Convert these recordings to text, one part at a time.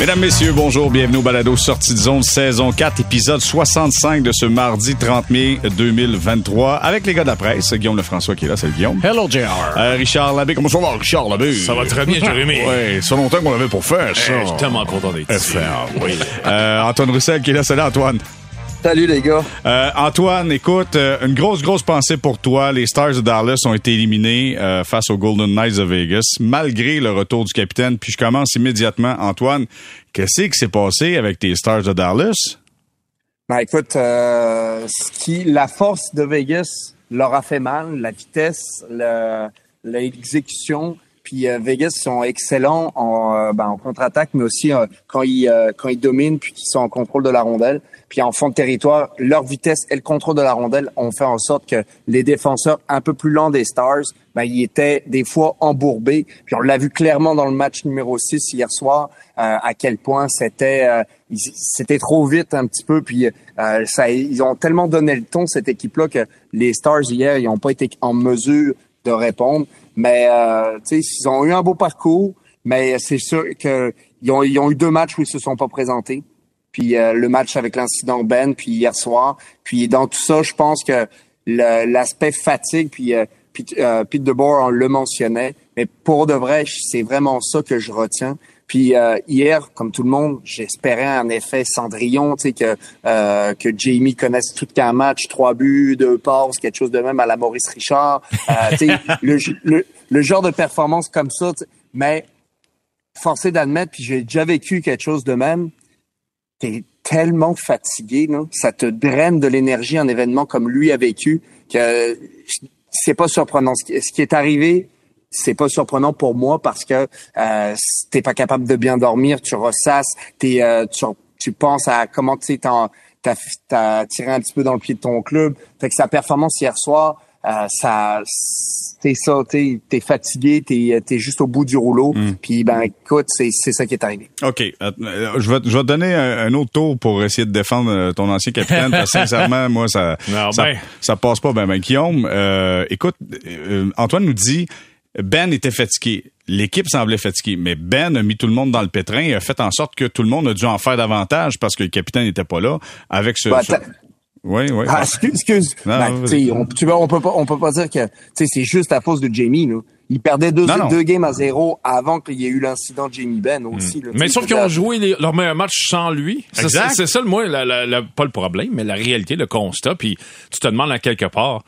Mesdames, Messieurs, bonjour, bienvenue au Balado Sortie de zone, saison 4, épisode 65 de ce mardi 30 mai 2023, avec les gars de la presse, Guillaume Lefrançois qui est là, c'est Guillaume. Hello, JR. Euh, Richard Labbé, comment ça va, Richard Labbé? Ça va très bien, Jérémy. Oui, ça longtemps qu'on avait pour faire, ça. je suis tellement content d'être ici. FR, oui. Euh, Antoine Roussel qui est là, salut Antoine. Salut les gars. Euh, Antoine, écoute, euh, une grosse, grosse pensée pour toi. Les Stars de Dallas ont été éliminés euh, face aux Golden Knights de Vegas, malgré le retour du capitaine. Puis je commence immédiatement. Antoine, qu'est-ce qui s'est passé avec tes Stars de Dallas? Ben écoute, euh, ce qui, la force de Vegas leur a fait mal, la vitesse, le- l'exécution. Puis euh, Vegas sont excellents en, euh, ben, en contre-attaque, mais aussi euh, quand ils quand ils dominent puis qu'ils sont en contrôle de la rondelle. Puis en fond de territoire, leur vitesse et le contrôle de la rondelle ont fait en sorte que les défenseurs un peu plus lents des Stars, ben, ils étaient des fois embourbés. Puis on l'a vu clairement dans le match numéro 6 hier soir, euh, à quel point c'était euh, c'était trop vite un petit peu. Puis euh, ça, ils ont tellement donné le ton cette équipe-là que les Stars hier, ils n'ont pas été en mesure de répondre. Mais euh, ils ont eu un beau parcours, mais c'est sûr que ils ont, ils ont eu deux matchs où ils se sont pas présentés. Puis euh, le match avec l'incident Ben, puis hier soir. Puis dans tout ça, je pense que l'aspect fatigue, puis euh, Pete, euh, Pete DeBoer, on le mentionnait, mais pour de vrai, c'est vraiment ça que je retiens. Puis euh, hier, comme tout le monde, j'espérais un effet Cendrillon, tu sais que euh, que Jamie connaisse tout qu'un match, trois buts, deux passes, quelque chose de même à la Maurice Richard, euh, tu sais, le, le, le genre de performance comme ça. tu sais. Mais forcé d'admettre, puis j'ai déjà vécu quelque chose de même. T'es tellement fatigué, là, ça te draine de l'énergie un événement comme lui a vécu que c'est pas surprenant. Ce qui est arrivé, c'est pas surprenant pour moi parce que euh, t'es pas capable de bien dormir, tu ressasses, t'es, euh, tu, tu penses à comment tu sais, t'en- t'as, t'as tiré un petit peu dans le pied de ton club. Fait que sa performance hier soir, euh, ça, t'es ça, t'es, t'es fatigué, t'es, t'es juste au bout du rouleau. Puis ben écoute, c'est, c'est ça qui est arrivé. OK. Euh, euh, je, vais, je vais te donner un, un autre tour pour essayer de défendre euh, ton ancien capitaine. parce que sincèrement, moi, ça, Non, ça, ben. ça passe pas. Ben, ben, Guillaume, euh, écoute, euh, Antoine nous dit Ben était fatigué. L'équipe semblait fatiguée, mais Ben a mis tout le monde dans le pétrin et a fait en sorte que tout le monde a dû en faire davantage parce que le capitaine n'était pas là avec ce. Bah, ce- Oui, oui. Ah, excuse, excuse. Non, Ben, sais, on, tu vois, on peut pas, on peut pas dire que, tu sais, c'est juste à cause de Jamie, là. Il perdait deux, Non, non. deux games à zéro avant qu'il y ait eu l'incident de Jamie Ben aussi, là. Mais sauf qu'ils ont joué les- leur meilleur match sans lui. C'est Exact. c'est- c'est ça, le moi, la- la- la- pas le problème, mais la réalité, le constat. Puis tu te demandes à quelque part,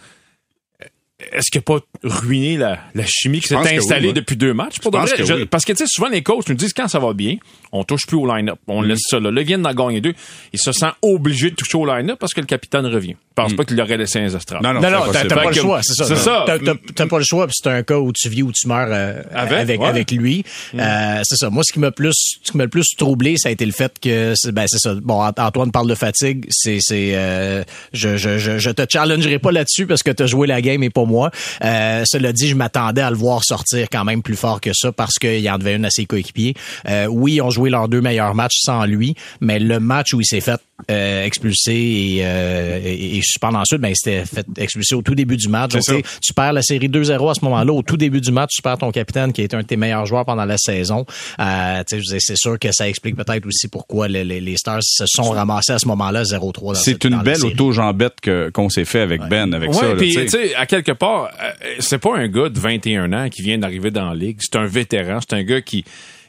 est-ce qu'il n'a pas ruiné la, la chimie qui s'est installée oui, depuis deux matchs? Pour de vrai? que Je- oui. Parce que, tu sais, souvent, les coachs nous disent quand ça va bien, on touche plus au line-up. Mm. On laisse ça là. Ils viennent d'en gagner deux. Il se sent obligé de toucher au line-up parce que le capitaine revient. Je pense pas qu'il l'aurait laissé un estrades. Mm. Non, non, Non, non, t'as pas le choix, c'est ça. c'est ça. T'as- T'as t'as pas le choix, puis c'est un cas où tu vis ou tu meurs euh, Avec, avec, ouais. avec lui. Euh, c'est ça. Moi, ce qui m'a plus, ce qui m'a le plus troublé, ça a été le fait que, c'est- ben c'est ça. Bon, Ant- Antoine parle de fatigue. C'est, c'est, euh, je, je, je, je te challengerai pas là-dessus parce que t'as joué la game et pas moi. Euh, cela dit, je m'attendais à le voir sortir quand même plus fort que ça parce qu'il en devait une à ses coéquipiers. Euh, oui, ils ont joué leurs deux meilleurs matchs sans lui, mais le match où il s'est fait euh, expulser et, euh, et, et suspendre ensuite, ben, il s'était fait expulser au tout début du match. Donc, tu sais, tu perds la série 2-0 à ce moment-là. Au tout début du match, tu perds ton capitaine qui a été un de tes meilleurs joueurs pendant la saison. Euh, tu sais, je veux dire, c'est sûr que ça explique peut-être aussi pourquoi les, les- les Stars se sont ramassés à ce moment-là 0-3. dans C'est une dans belle auto-jambette que- qu'on s'est fait avec Ben, avec ça. Ouais, là, puis tu sais. tu sais, à quelque part, euh, c'est pas un gars de 21 ans qui vient d'arriver dans la ligue. C'est un vétéran. C'est un gars qui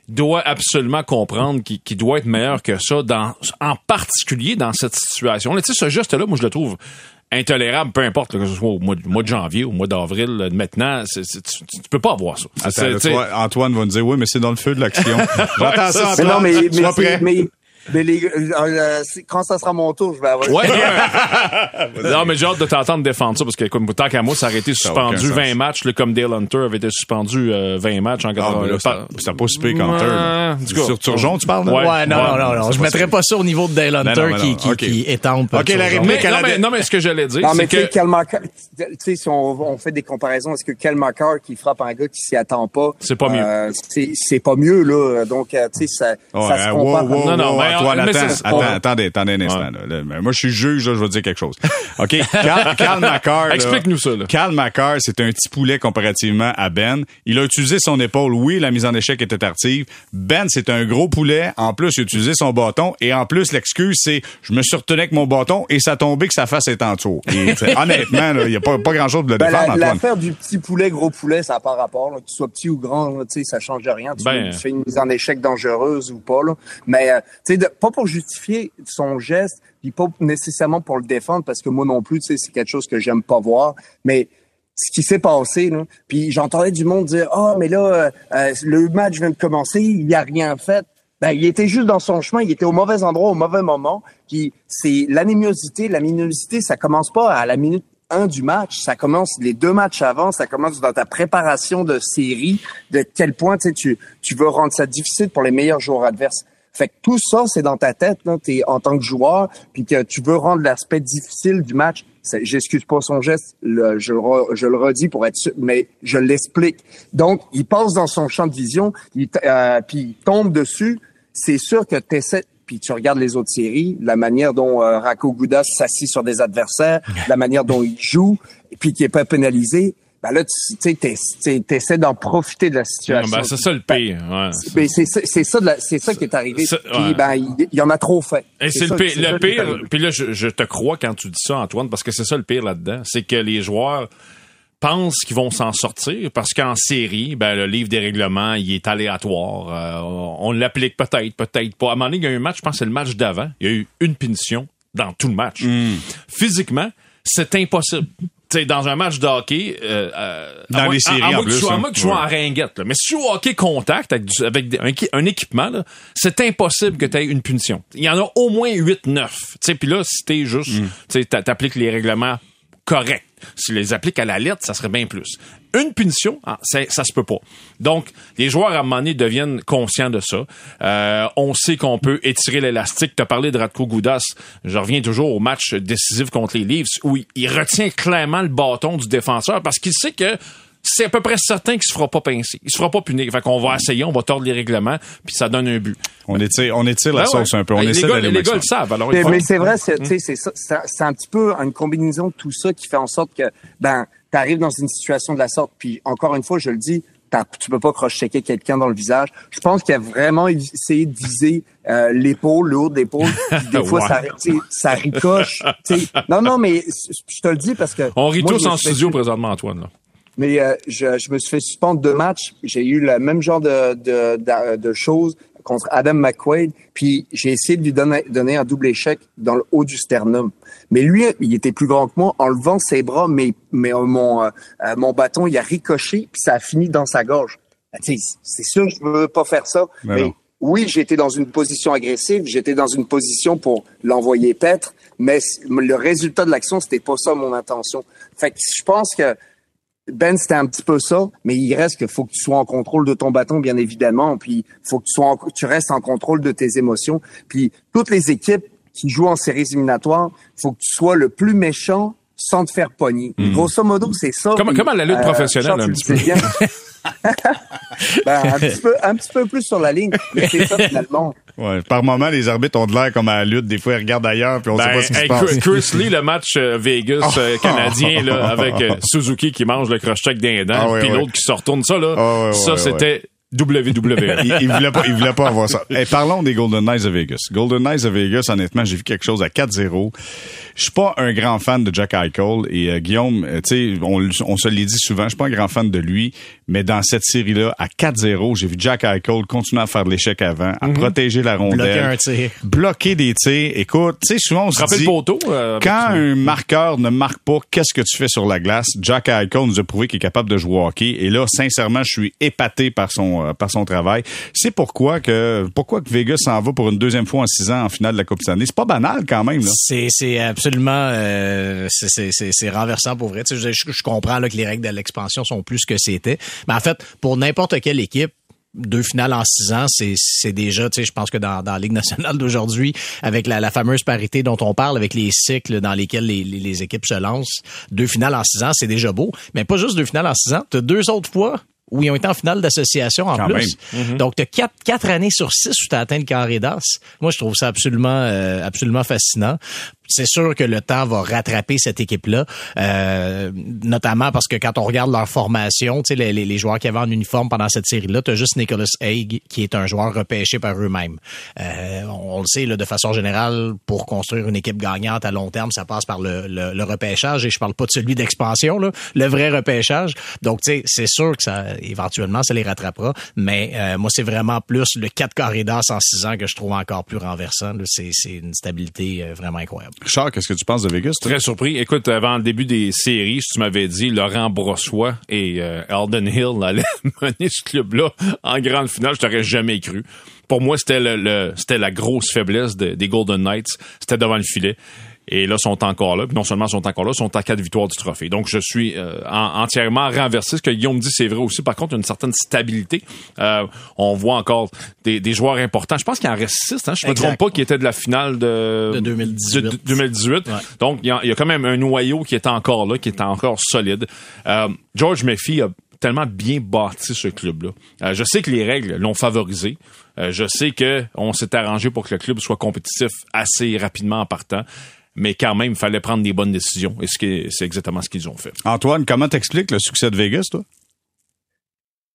doit absolument comprendre qu'il qu'il doit être meilleur que ça, dans, en particulier dans cette situation. Tu sais, ce geste-là, moi, je le trouve intolérable, peu importe là, que ce soit au mois de, mois de janvier, au mois d'avril, là, maintenant, c'est- c'est- tu, tu peux pas avoir ça. Attends, vois, Antoine va nous dire oui, mais c'est dans le feu de l'action. J'entends ça, Mais Antoine. non, mais, mais, mais, mais les, euh, euh, quand ça sera mon tour, je vais avoir. Ouais, non, mais j'ai hâte de t'entendre défendre ça parce que, comme tant qu'à moi, ça aurait été suspendu aucun 20 sens. matchs, là, comme Dale Hunter avait été suspendu euh, 20 matchs en Ah, 80. mais là, par- c'est- c'était pas si pire qu'Hunter. là. Ouais, en tout cas. Sur Turgeon, tu parles? Ouais. Ouais, non, non, non, non. Je mettrais pas ça au niveau de Dale Hunter non, qui, non, qui, ok. qui étampe. Ok, la réplique Mais, non, mais, non, mais ce que j'allais dire, Non, c'est mais tu sais, que... quel marqueur, tu sais, si on, on fait des comparaisons, est-ce que quel marqueur qui frappe un gars qui s'y attend pas? C'est pas mieux. euh, c'est, c'est pas mieux, là. Donc, euh, tu sais, ça, se compare. Non, non, Antoine, attends, attends, attendez, attendez un instant. là. Là, mais moi, je suis juge, là, je vais te dire quelque chose. OK, McCarr, là, Explique-nous ça, là. Cal McCarr, c'est un petit poulet comparativement à Ben. Il a utilisé son épaule. Oui, la mise en échec était tardive. Ben, c'est un gros poulet. En plus, il a utilisé son bâton. Et en plus, l'excuse, c'est je me suis retenu avec mon bâton et ça a tombé que sa face est en dessous. Et, honnêtement, il n'y a pas, pas grand-chose pour le Ben, défendre, la- Antoine. L'affaire du petit poulet, gros poulet, ça n'a pas rapport. Là. Que tu sois petit ou grand, là, ça change rien. Tu, Ben. tu fais une mise en échec dangereuse ou pas. Là. Mais euh, tu sais, pas pour justifier son geste, puis pas nécessairement pour le défendre, parce que moi non plus, c'est quelque chose que j'aime pas voir. Mais ce qui s'est passé, là, puis j'entendais du monde dire « Ah, mais là, euh, euh, le match vient de commencer, il n'y a rien fait. » Ben, il était juste dans son chemin, il était au mauvais endroit au mauvais moment. Puis c'est l'anémiosité, la minosité, ça commence pas à la minute 1 du match, ça commence les deux matchs avant, ça commence dans ta préparation de série, de quel point tu tu veux rendre ça difficile pour les meilleurs joueurs adverses. Fait que tout ça, c'est dans ta tête, là, en tant que joueur, puis que tu veux rendre l'aspect difficile du match. J'excuse pas son geste, le- je, le redis pour être sûr, mais je l'explique. Donc, il passe dans son champ de vision, euh, puis il tombe dessus. C'est sûr que tu puis tu regardes les autres séries, la manière dont euh, Rako Goudas s'assit sur des adversaires, la manière dont il joue, puis qui est pas pénalisé, ben là, tu t'essaies d'en profiter de la situation. Ben, c'est ça le pire. ouais. Ben, c'est ça, c'est ça, la- qui est arrivé. Ça- Puis ouais. ben, il, y en a trop fait. Et c'est le pire. Le pire, puis là, je, je te crois quand tu dis ça, Antoine, parce que c'est ça le pire là-dedans. C'est que les joueurs pensent qu'ils vont s'en sortir parce qu'en série, ben, le livre des règlements, il est aléatoire. Euh, on l'applique peut-être, peut-être pas. À un moment donné, il y a eu un match, je pense que c'est le match d'avant. Il y a eu une punition dans tout le match. Hmm. Physiquement, c'est impossible. Sais, dans un match de hockey, euh, euh, Dans à moins- les séries, à, à en que plus, à hein. moins que tu sois Ouais. en ringuette. là. Mais si tu joues au hockey contact avec, du- avec des- un, équi- un équipement, c'est impossible que tu aies une punition. Il y en a au moins 8-9. Tu sais, Puis là, si t'es juste, Mm. tu t'appliques les règlements corrects. Si tu les appliques à la lettre, ça serait bien plus. Une punition, ah, ça, ça se peut pas. Donc, les joueurs, à un deviennent conscients de ça. Euh, on sait qu'on peut étirer l'élastique. Tu as parlé de Radko Goudas. Je reviens toujours au match décisif contre les Leafs où il retient clairement le bâton du défenseur parce qu'il sait que c'est à peu près certain qu'il se fera pas pincer. Il se fera pas punir. Fait qu'on va essayer, on va tordre les règlements, puis ça donne un but. On étire, on étire la Ben sauce ouais. un peu. On les essaie gars, les gars le savent. Alors, Mais, c'est vrai, c'est, tu sais, c'est ça, c'est, un petit peu une combinaison de tout ça qui fait en sorte que, ben, t'arrives dans une situation de la sorte. Puis encore une fois, je le dis, t'as- tu peux pas cross-checker quelqu'un dans le visage. Je pense qu'il a vraiment essayé de viser euh, l'épaule, le haut de l'épaule. Des fois, Ouais. ça, tu sais, ça ricoche. Non, non, mais je te le dis parce que. On rit moi, tous en studio présentement, Antoine. Là. Mais euh, je, je me suis fait suspendre deux matchs. J'ai eu le même genre de, de, de, de choses contre Adam McQuaid. Puis j'ai essayé de lui donner, donner un double échec dans le haut du sternum. Mais lui, il était plus grand que moi. En levant ses bras, mais, mais euh, mon, euh, euh, mon bâton, il a ricoché, puis ça a fini dans sa gorge. Ben, c'est sûr que je veux pas faire ça. Ben mais oui, j'étais dans une position agressive, j'étais dans une position pour l'envoyer paître, mais le résultat de l'action, c'était pas ça mon intention. Fait que je pense que Ben, c'était un petit peu ça, mais il reste qu'il faut que tu sois en contrôle de ton bâton, bien évidemment, puis faut que tu sois en- tu restes en contrôle de tes émotions. Puis toutes les équipes qui jouent en séries éliminatoires, faut que tu sois le plus méchant sans te faire pogner. Grosso modo, c'est ça. Comme- Puis, comme à la lutte professionnelle, Charles, un petit bien. ben, un petit peu, un petit peu plus sur la ligne, mais c'est ça finalement. Ouais, par moment, les arbitres ont de l'air comme à la lutte. Des fois, ils regardent ailleurs, puis on sait Ben, pas ce qui hey, se passe. Chris Lee, le match euh, Vegas euh, canadien là, avec euh, Suzuki qui mange le crochet des dents, Ah ouais, puis l'autre qui se retourne ça là, Ah ça c'était WWE. il, il voulait pas, il voulait pas avoir ça. Parlons des Golden Knights de Vegas. Golden Knights de Vegas, honnêtement, j'ai vu quelque chose à 4-0. Je suis pas un grand fan de Jack Eichel et euh, Guillaume, euh, tu sais, on, on se l'est dit souvent, je suis pas un grand fan de lui, mais dans cette série-là, à 4-0, j'ai vu Jack Eichel continuer à faire de l'échec avant, à protéger la rondelle, Bloquer un tir. bloquer des tirs. Écoute, tu sais, souvent on se dit, le poteau. euh, quand un marqueur ne marque pas, qu'est-ce que tu fais sur la glace? Jack Eichel nous a prouvé qu'il est capable de jouer au hockey. Et là, sincèrement, je suis épaté par son euh, par son travail. C'est pourquoi que pourquoi que Vegas s'en va pour une deuxième fois en six ans en finale de la Coupe Stanley? C'est pas banal quand même. Là. C'est c'est absolument euh, c'est- c'est c'est c'est renversant pour vrai. Tu sais, je, je comprends là que les règles de l'expansion sont plus que c'était. Mais en fait, pour n'importe quelle équipe, deux finales en six ans, c'est c'est déjà, tu sais, je pense que dans, dans la Ligue nationale d'aujourd'hui, avec la, la fameuse parité dont on parle, avec les cycles dans lesquels les, les, les équipes se lancent, deux finales en six ans, c'est déjà beau. Mais pas juste deux finales en six ans, t'as deux autres fois où ils ont été en finale d'association en plus. Mm-hmm. Donc, tu as quatre, quatre années sur six où tu as atteint le carré d'as. Moi, je trouve ça absolument, euh, absolument fascinant c'est sûr que le temps va rattraper cette équipe-là, euh, notamment parce que quand on regarde leur formation, tu sais, les, les, joueurs qui avaient en uniforme pendant cette série-là, tu as juste Nicholas Haig qui est un joueur repêché par eux-mêmes. Euh, on, le sait, là, de façon générale, pour construire une équipe gagnante à long terme, ça passe par le, repêchage, et je parle pas de celui d'expansion, le vrai repêchage. Donc, c'est sûr que ça, éventuellement, ça les rattrapera, mais euh, moi, c'est vraiment plus le 4 carrés d'as en 6 ans que je trouve encore plus renversant. C'est une stabilité vraiment incroyable. Richard, qu'est-ce que tu penses de Vegas? Très surpris. Écoute, avant le début des séries, tu m'avais dit Laurent Brossois et euh, Alden Hill allaient mener ce club-là en grande finale, je t'aurais jamais cru. Pour moi, c'était le, c'était la grosse faiblesse des Golden Knights. C'était devant le filet. Et là, sont encore là. Puis non seulement sont encore là, sont à quatre victoires du trophée. Donc, je suis euh, entièrement renversé. Ce que Guillaume dit, c'est vrai aussi. Par contre, une certaine stabilité. Euh, on voit encore des, des, joueurs importants. Je pense qu'il en reste six. Hein? Je me trompe pas, qui était de la finale de, de 2018. 2018. Donc, il y, a, il y, a, quand même un noyau qui est encore là, qui est encore solide. Euh, George Murphy a tellement bien bâti ce club-là. Euh, je sais que les règles l'ont favorisé. Euh, je sais que on s'est arrangé pour que le club soit compétitif assez rapidement en partant mais quand même, il fallait prendre des bonnes décisions. Et c'est exactement ce qu'ils ont fait. Antoine, comment t'expliques le succès de Vegas, toi?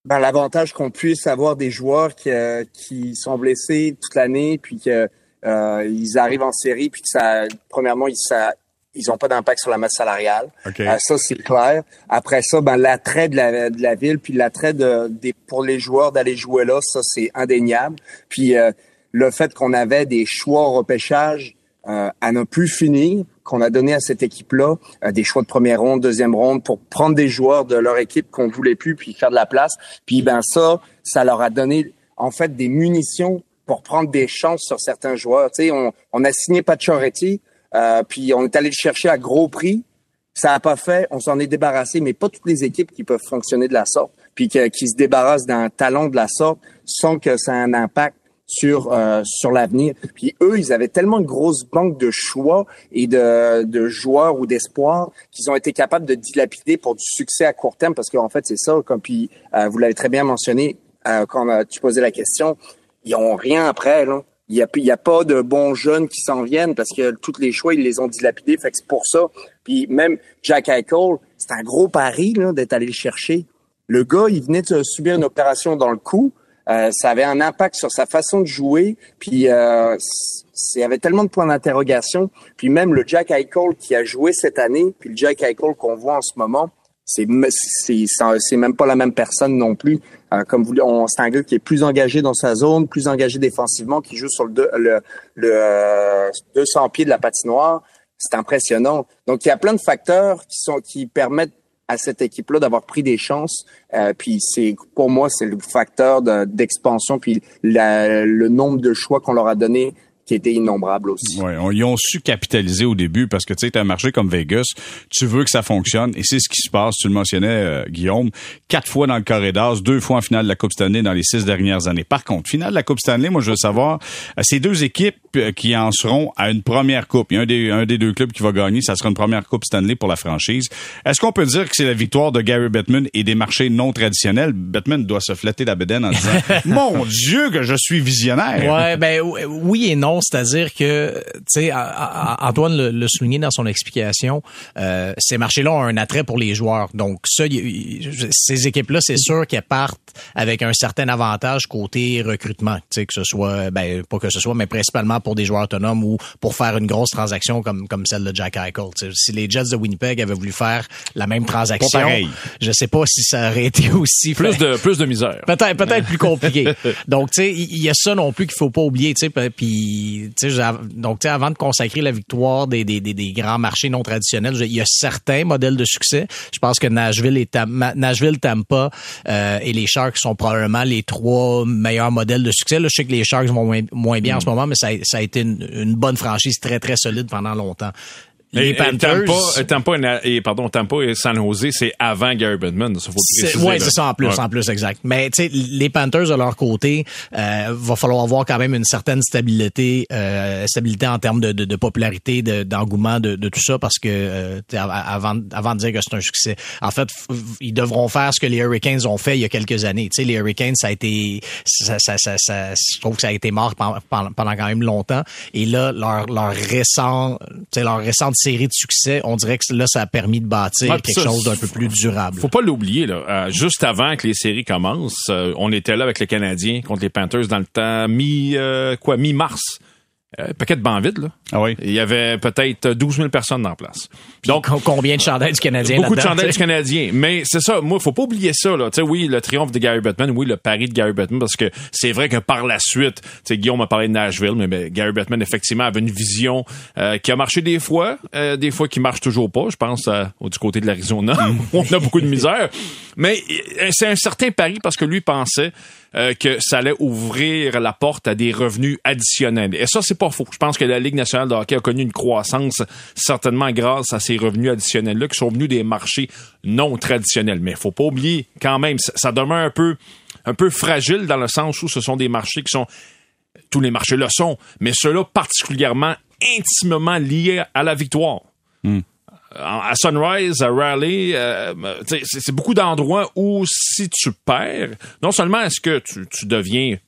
Ben, l'avantage qu'on puisse avoir des joueurs qui, euh, qui sont blessés toute l'année, puis qu'ils euh, arrivent en série, puis que ça, premièrement, ils, ça, ils ont pas d'impact sur la masse salariale. Euh, ça, c'est clair. Après ça, ben, l'attrait de la, de la ville, puis l'attrait de, des, pour les joueurs d'aller jouer là, ça, c'est indéniable. Puis euh, le fait qu'on avait des choix au repêchage euh, à ne plus finir, qu'on a donné à cette équipe-là, euh, des choix de première ronde, deuxième ronde, pour prendre des joueurs de leur équipe qu'on voulait plus, puis faire de la place. Puis ben ça, ça leur a donné en fait des munitions pour prendre des chances sur certains joueurs. Tu sais, on, on a signé Pacioretty, euh, puis on est allé le chercher à gros prix. Ça n'a pas fait, on s'en est débarrassé, mais pas toutes les équipes qui peuvent fonctionner de la sorte, puis qui, qui se débarrassent d'un talent de la sorte sans que ça ait un impact sur euh, sur l'avenir. Puis eux, ils avaient tellement une grosse banque de choix et de, de joueurs ou d'espoir qu'ils ont été capables de dilapider pour du succès à court terme parce qu'en fait, c'est ça, comme puis euh, vous l'avez très bien mentionné euh, quand tu posais la question, ils ont rien après là. Il y a, il y a pas de bons jeunes qui s'en viennent parce que tous les choix, ils les ont dilapidés. Fait que c'est pour ça. Puis même Jack Eichel, c'est un gros pari d'être allé le chercher. Le gars, il venait de subir une opération dans le cou. Euh, ça avait un impact sur sa façon de jouer. Puis euh, il y avait tellement de points d'interrogation. Puis même le Jack Eichel qui a joué cette année, puis le Jack Eichel qu'on voit en ce moment, c'est c'est même pas la même personne non plus. Euh, comme vous, c'est un gars qui est plus engagé dans sa zone, plus engagé défensivement, qui joue sur le le, le 200 euh, pieds de la patinoire. C'est impressionnant. Donc il y a plein de facteurs qui sont qui permettent à cette équipe-là d'avoir pris des chances. Euh, puis c'est pour moi c'est le facteur d'expansion puis le nombre de choix qu'on leur a donné qui était innombrable aussi. Ouais, ils ont su capitaliser au début parce que tu sais, un marché comme Vegas, tu veux que ça fonctionne et c'est ce qui se passe. Tu le mentionnais, euh, Guillaume, quatre fois dans le carré d'as, deux fois en finale de la Coupe Stanley dans les six dernières années. Par contre, finale de la Coupe Stanley, moi je veux savoir, euh, ces deux équipes euh, qui en seront à une première coupe. Il y a un des, un des deux clubs qui va gagner, ça sera une première coupe Stanley pour la franchise. Est-ce qu'on peut dire que c'est la victoire de Gary Bettman et des marchés non traditionnels? Bettman doit se flatter la bedaine en disant, mon Dieu que je suis visionnaire. Ouais, ben oui et non c'est-à-dire que, tu sais, Antoine le, le soulignait dans son explication, euh, ces marchés-là ont un attrait pour les joueurs. Donc, ça, ces équipes-là, c'est sûr qu'elles partent avec un certain avantage côté recrutement, tu sais, que ce soit, ben, pas que ce soit, mais principalement pour des joueurs autonomes ou pour faire une grosse transaction comme, comme celle de Jack Eichel. si les Jets de Winnipeg avaient voulu faire la même transaction, je sais pas si ça aurait été aussi plus de plus de misère. Peut-être peut-être plus compliqué. Donc tu sais, il y, a ça non plus qu'il faut pas oublier, tu sais, puis donc, avant de consacrer la victoire des, des, des, grands marchés non traditionnels, il y a certains modèles de succès. Je pense que Nashville, et Nashville Tampa euh, et les Sharks sont probablement les trois meilleurs modèles de succès. Là, je sais que les Sharks vont moins, bien en ce mm. moment, mais ça, ça a été une, une bonne franchise très, très solide pendant longtemps les Et- et Panthers. Tampa, Tampa et, pardon, Tampa et San Jose, c'est avant Gary Bettman. Le C'est- ça en plus, Ouais. en plus, exact. Mais tu sais, les Panthers de leur côté, euh, va falloir avoir quand même une certaine stabilité, euh, stabilité en termes de, de, de popularité, de- d'engouement, de, de tout ça, parce que euh, avant, avant de dire que c'est un succès, en fait, ils devront faire ce que les Hurricanes ont fait il y a quelques années. Tu sais, les Hurricanes, ça a été, ça, ça, ça, ça- je trouve que ça a été mort pendant, pendant quand même longtemps. Et là, leur, leur récent, tu sais, leur récente série de succès, on dirait que là, ça a permis de bâtir quelque ça, chose d'un peu plus durable. Faut pas l'oublier là. Euh, juste avant que les séries commencent, euh, on était là avec les Canadiens contre les Panthers dans le temps mi euh, quoi mi mars. Euh, paquet de bancs vides là. Ah oui. Il y avait peut-être 12 000 personnes en place. Donc Com- combien de chandails du Canadien beaucoup de tu du? Canadien. Mais c'est ça, moi, faut pas oublier ça, là. Tu sais, oui, le triomphe de Gary Bettman, oui, le pari de Gary Bettman, parce que c'est vrai que par la suite, tu sais, Guillaume m'a parlé de Nashville, mais ben, Gary Bettman, effectivement, avait une vision euh, qui a marché des fois, euh, des fois qui marche toujours pas. Je pense euh, du côté de l'Arizona, on a beaucoup de misère. Mais euh, c'est un certain pari parce que lui pensait euh, que ça allait ouvrir la porte à des revenus additionnels. Et ça, c'est pas faux. Je pense que la Ligue nationale de hockey a connu une croissance certainement grâce à ces revenus additionnels-là qui sont venus des marchés non traditionnels. Mais faut pas oublier quand même, ça, ça demeure un peu, un peu fragile dans le sens où ce sont des marchés qui sont tous les marchés le sont, mais ceux-là particulièrement intimement liés à la victoire. À Sunrise, à Raleigh, euh, sais, c'est beaucoup d'endroits où si tu perds, non seulement est-ce que tu, deviens,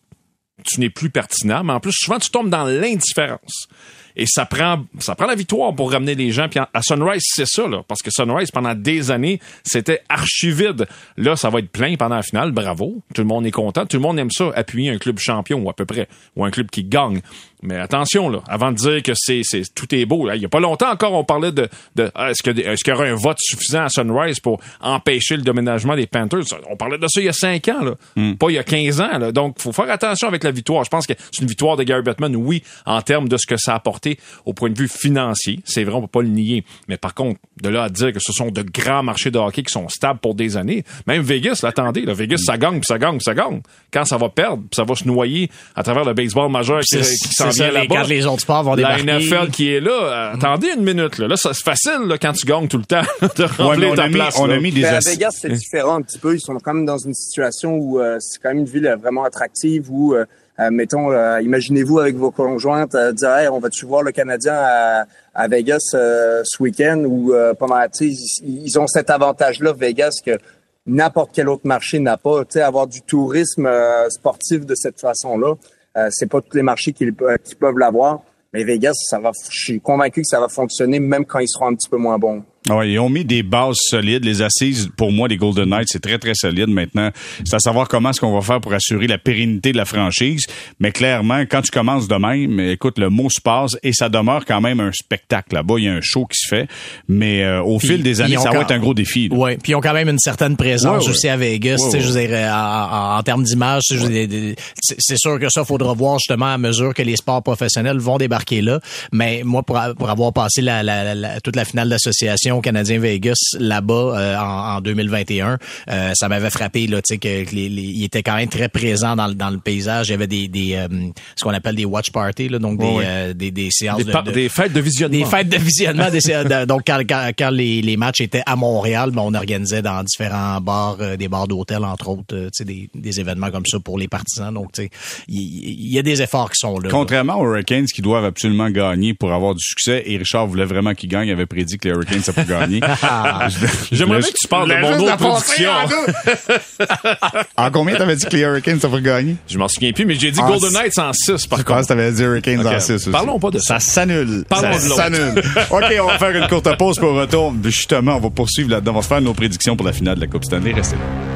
tu n'es plus pertinent, mais en plus souvent tu tombes dans l'indifférence. Et ça prend, la victoire pour ramener les gens. Puis à Sunrise, c'est ça. Parce que Sunrise, pendant des années, c'était archi vide. Là, ça va être plein pendant la finale. Bravo. Tout le monde est content. Tout le monde aime ça, appuyer un club champion, ou à peu près. Ou un club qui gagne. Mais attention, là. Avant de dire que c'est, c'est, tout est beau, là. Il y a pas longtemps encore, on parlait de, de, ah, est-ce que, est-ce qu'il y aura un vote suffisant à Sunrise pour empêcher le déménagement des Panthers? On parlait de ça il y a 5 ans, là. Pas il y a 15 ans, là. Donc, faut faire attention avec la victoire. Je pense que c'est une victoire de Gary Bettman, oui, en termes de ce que ça a apporté au point de vue financier. C'est vrai, on peut pas le nier. Mais par contre, de là à dire que ce sont de grands marchés de hockey qui sont stables pour des années, même Vegas, là, attendez, là, Vegas, ça gagne, puis ça gagne, puis ça gagne. Quand ça va perdre, puis ça va se noyer à travers le baseball majeur qui, qui s'en les- là-bas. quand les autres sports vont La. NFL qui est là, euh, attendez une minute, là. Là, ça, c'est facile, là, quand tu gagnes tout le temps, de remplir ta a mis, place. on là. a mis des Mais à Vegas, c'est différent un petit peu. Ils sont quand même dans une situation où euh, c'est quand même une ville euh, vraiment attractive où, euh, euh, mettons, euh, imaginez-vous avec vos conjointes euh, dire hey, on va-tu voir le Canadien à, à Vegas euh, ce week-end? Ou euh, pendant, tu sais, ils, ils ont cet avantage-là, Vegas, que n'importe quel autre marché n'a pas. Tu sais, avoir du tourisme euh, sportif de cette façon-là, euh, c'est pas tous les marchés qui, qui peuvent l'avoir. Mais Vegas, ça va, je suis convaincu que ça va fonctionner même quand ils seront un petit peu moins bons. Ah Ouais, ils ont mis des bases solides. Les assises, pour moi, des Golden Knights, c'est très, très solide maintenant. C'est à savoir comment est-ce qu'on va faire pour assurer la pérennité de la franchise. Mais clairement, quand tu commences de même, écoute, le mot se passe et ça demeure quand même un spectacle. Là-bas, il y a un show qui se fait. Mais euh, au fil des années, ça va être un gros défi. Ouais, puis ils ont quand même une certaine présence Ouais, ouais. aussi à Vegas. Ouais. Je veux dire, en, termes d'image, c'est sûr que ça, faudra voir justement à mesure que les sports professionnels vont débarquer là. Mais moi, pour, pour avoir passé la, la- la- toute la finale d'association Canadien-Vegas là-bas euh, en, en 2021, euh, ça m'avait frappé là, tu sais, que, que les, les- il était quand même très présent dans, le- dans le paysage. Il y avait des, des euh, ce qu'on appelle des watch parties, là, donc des, des, des séances Des, de, de- des fêtes de visionnement. des fêtes de visionnement. des- de- donc, quand, quand, quand les, les matchs étaient à Montréal, ben, on organisait dans différents bars, des bars d'hôtel, entre autres, des, des événements comme ça pour les partisans. Donc, tu sais, il y, a des efforts qui sont là. là. Contrairement aux Hurricanes qui doivent absolument gagner pour avoir du succès, et Richard voulait vraiment qu'ils gagnent, il avait prédit que les Hurricanes, ça gagner. J'aimerais bien que tu parles de mon autre prédiction. en combien t'avais dit que les Hurricanes, ça peut gagner? Je m'en souviens plus, mais j'ai dit En Golden. Knights en 6 par Je pense contre. que t'avais dit Hurricanes en 6 aussi. Parlons pas de ça. Ça s'annule. Parlons ça de l'autre. s'annule. OK, on va faire une courte pause pour retour. Justement, on va poursuivre là-dedans. On va se faire nos prédictions pour la finale de la Coupe Stanley. Restez là.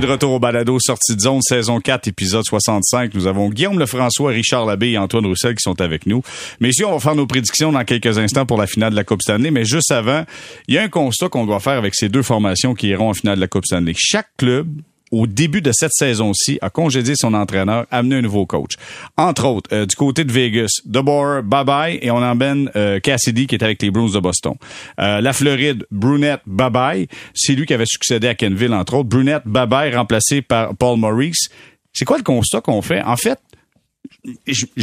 De retour au balado Sortie de zone, saison 4, épisode 65. Nous avons Guillaume Lefrançois, Richard Labbé et Antoine Roussel qui sont avec nous. Messieurs, on va faire nos prédictions dans quelques instants pour la finale de la Coupe Stanley. Mais juste avant, il y a un constat qu'on doit faire avec ces deux formations qui iront en finale de la Coupe Stanley. Chaque club au début de cette saison-ci, a congédié son entraîneur, amené un nouveau coach. Entre autres, euh, du côté de Vegas, DeBoer, bye-bye, et on emmène euh, Cassidy, qui est avec les Bruins de Boston. Euh, la Floride, Brunette, bye-bye. C'est lui qui avait succédé à Kenville, entre autres. Brunette, bye-bye, remplacé par Paul Maurice. C'est quoi le constat qu'on fait? En fait,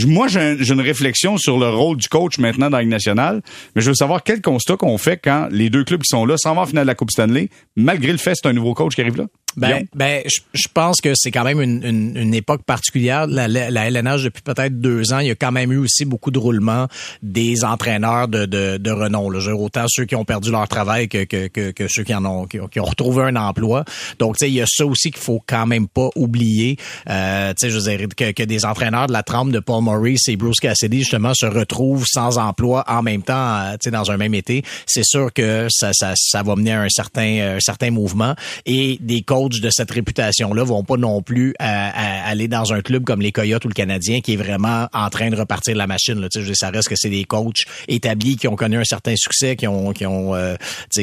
moi, j'ai une réflexion sur le rôle du coach maintenant dans la Ligue nationale, mais je veux savoir quel constat qu'on fait quand les deux clubs qui sont là s'en vont en finale de la Coupe Stanley, malgré le fait que c'est un nouveau coach qui arrive là. Ben, ben je, pense que c'est quand même une, une, une, époque particulière. La, la, LNH, depuis peut-être deux ans, il y a quand même eu aussi beaucoup de roulements des entraîneurs de, de, de renom. Là. Autant ceux qui ont perdu leur travail que, que, que, que ceux qui en ont qui, ont retrouvé un emploi. Donc, tu sais, il y a ça aussi qu'il faut quand même pas oublier. Euh, tu sais, je veux dire, que, que des entraîneurs de la trempe de Paul Maurice et Bruce Cassidy, justement, se retrouvent sans emploi en même temps, euh, tu sais, dans un même été. C'est sûr que ça, ça, ça va mener à un certain, un certain mouvement. Et des coachs de cette réputation-là vont pas non plus euh, aller dans un club comme les Coyotes ou le Canadien qui est vraiment en train de repartir la machine. Là. Ça reste que c'est des coachs établis qui ont connu un certain succès, qui ont, qui ont euh,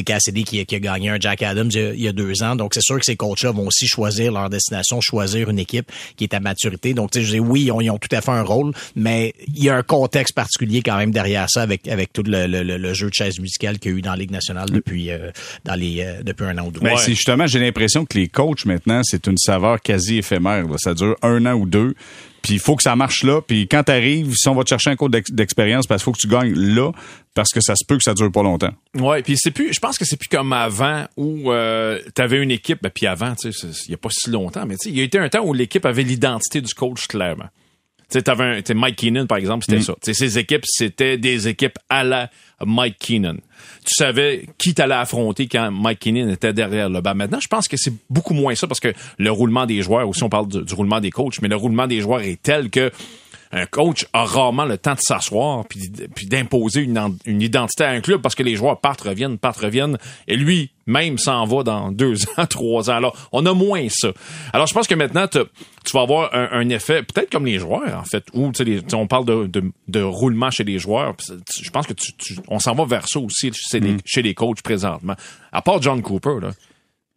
Cassidy qui, qui, a gagné un Jack Adams il y a, deux ans. Donc c'est sûr que ces coachs-là vont aussi choisir leur destination, choisir une équipe qui est à maturité. Donc je dis oui, ils ont, ils ont, tout à fait un rôle, mais il y a un contexte particulier quand même derrière ça avec avec tout le, le, le jeu de chaise musicale qu'il y a eu dans la Ligue nationale depuis euh, dans les depuis un an ou deux. Ben, c'est justement j'ai l'impression que les coach maintenant, c'est une saveur quasi éphémère. Ça dure un an ou deux. Puis il faut que ça marche là. Puis quand t'arrives, si on va te chercher un cours d'expérience, parce qu'il faut que tu gagnes là, parce que ça se peut que ça dure pas longtemps. Ouais. Puis c'est plus, je pense que c'est plus comme avant où euh, t'avais une équipe. Ben, puis avant, tu sais, il y a pas si longtemps, mais tu sais, il y a été un temps où l'équipe avait l'identité du coach clairement. Tu sais, Mike Keenan par exemple, c'était mm. ça. Tu sais, ces équipes, c'était des équipes à la Mike Keenan tu savais qui t'allais affronter quand Mike Kinnan était derrière le bas. Maintenant, je pense que c'est beaucoup moins ça parce que le roulement des joueurs, aussi on parle du roulement des coachs, mais le roulement des joueurs est tel que un coach a rarement le temps de s'asseoir puis, d'imposer une, identité à un club parce que les joueurs partent, reviennent, partent, reviennent. Et lui, même s'en va dans deux ans, trois ans. Alors, on a moins ça. Alors, je pense que maintenant, tu vas avoir un, effet, peut-être comme les joueurs, en fait, où on parle de, de, de, roulement chez les joueurs. Je pense que tu, on s'en va vers ça aussi chez, les, mm. chez les coachs présentement. À part John Cooper, là.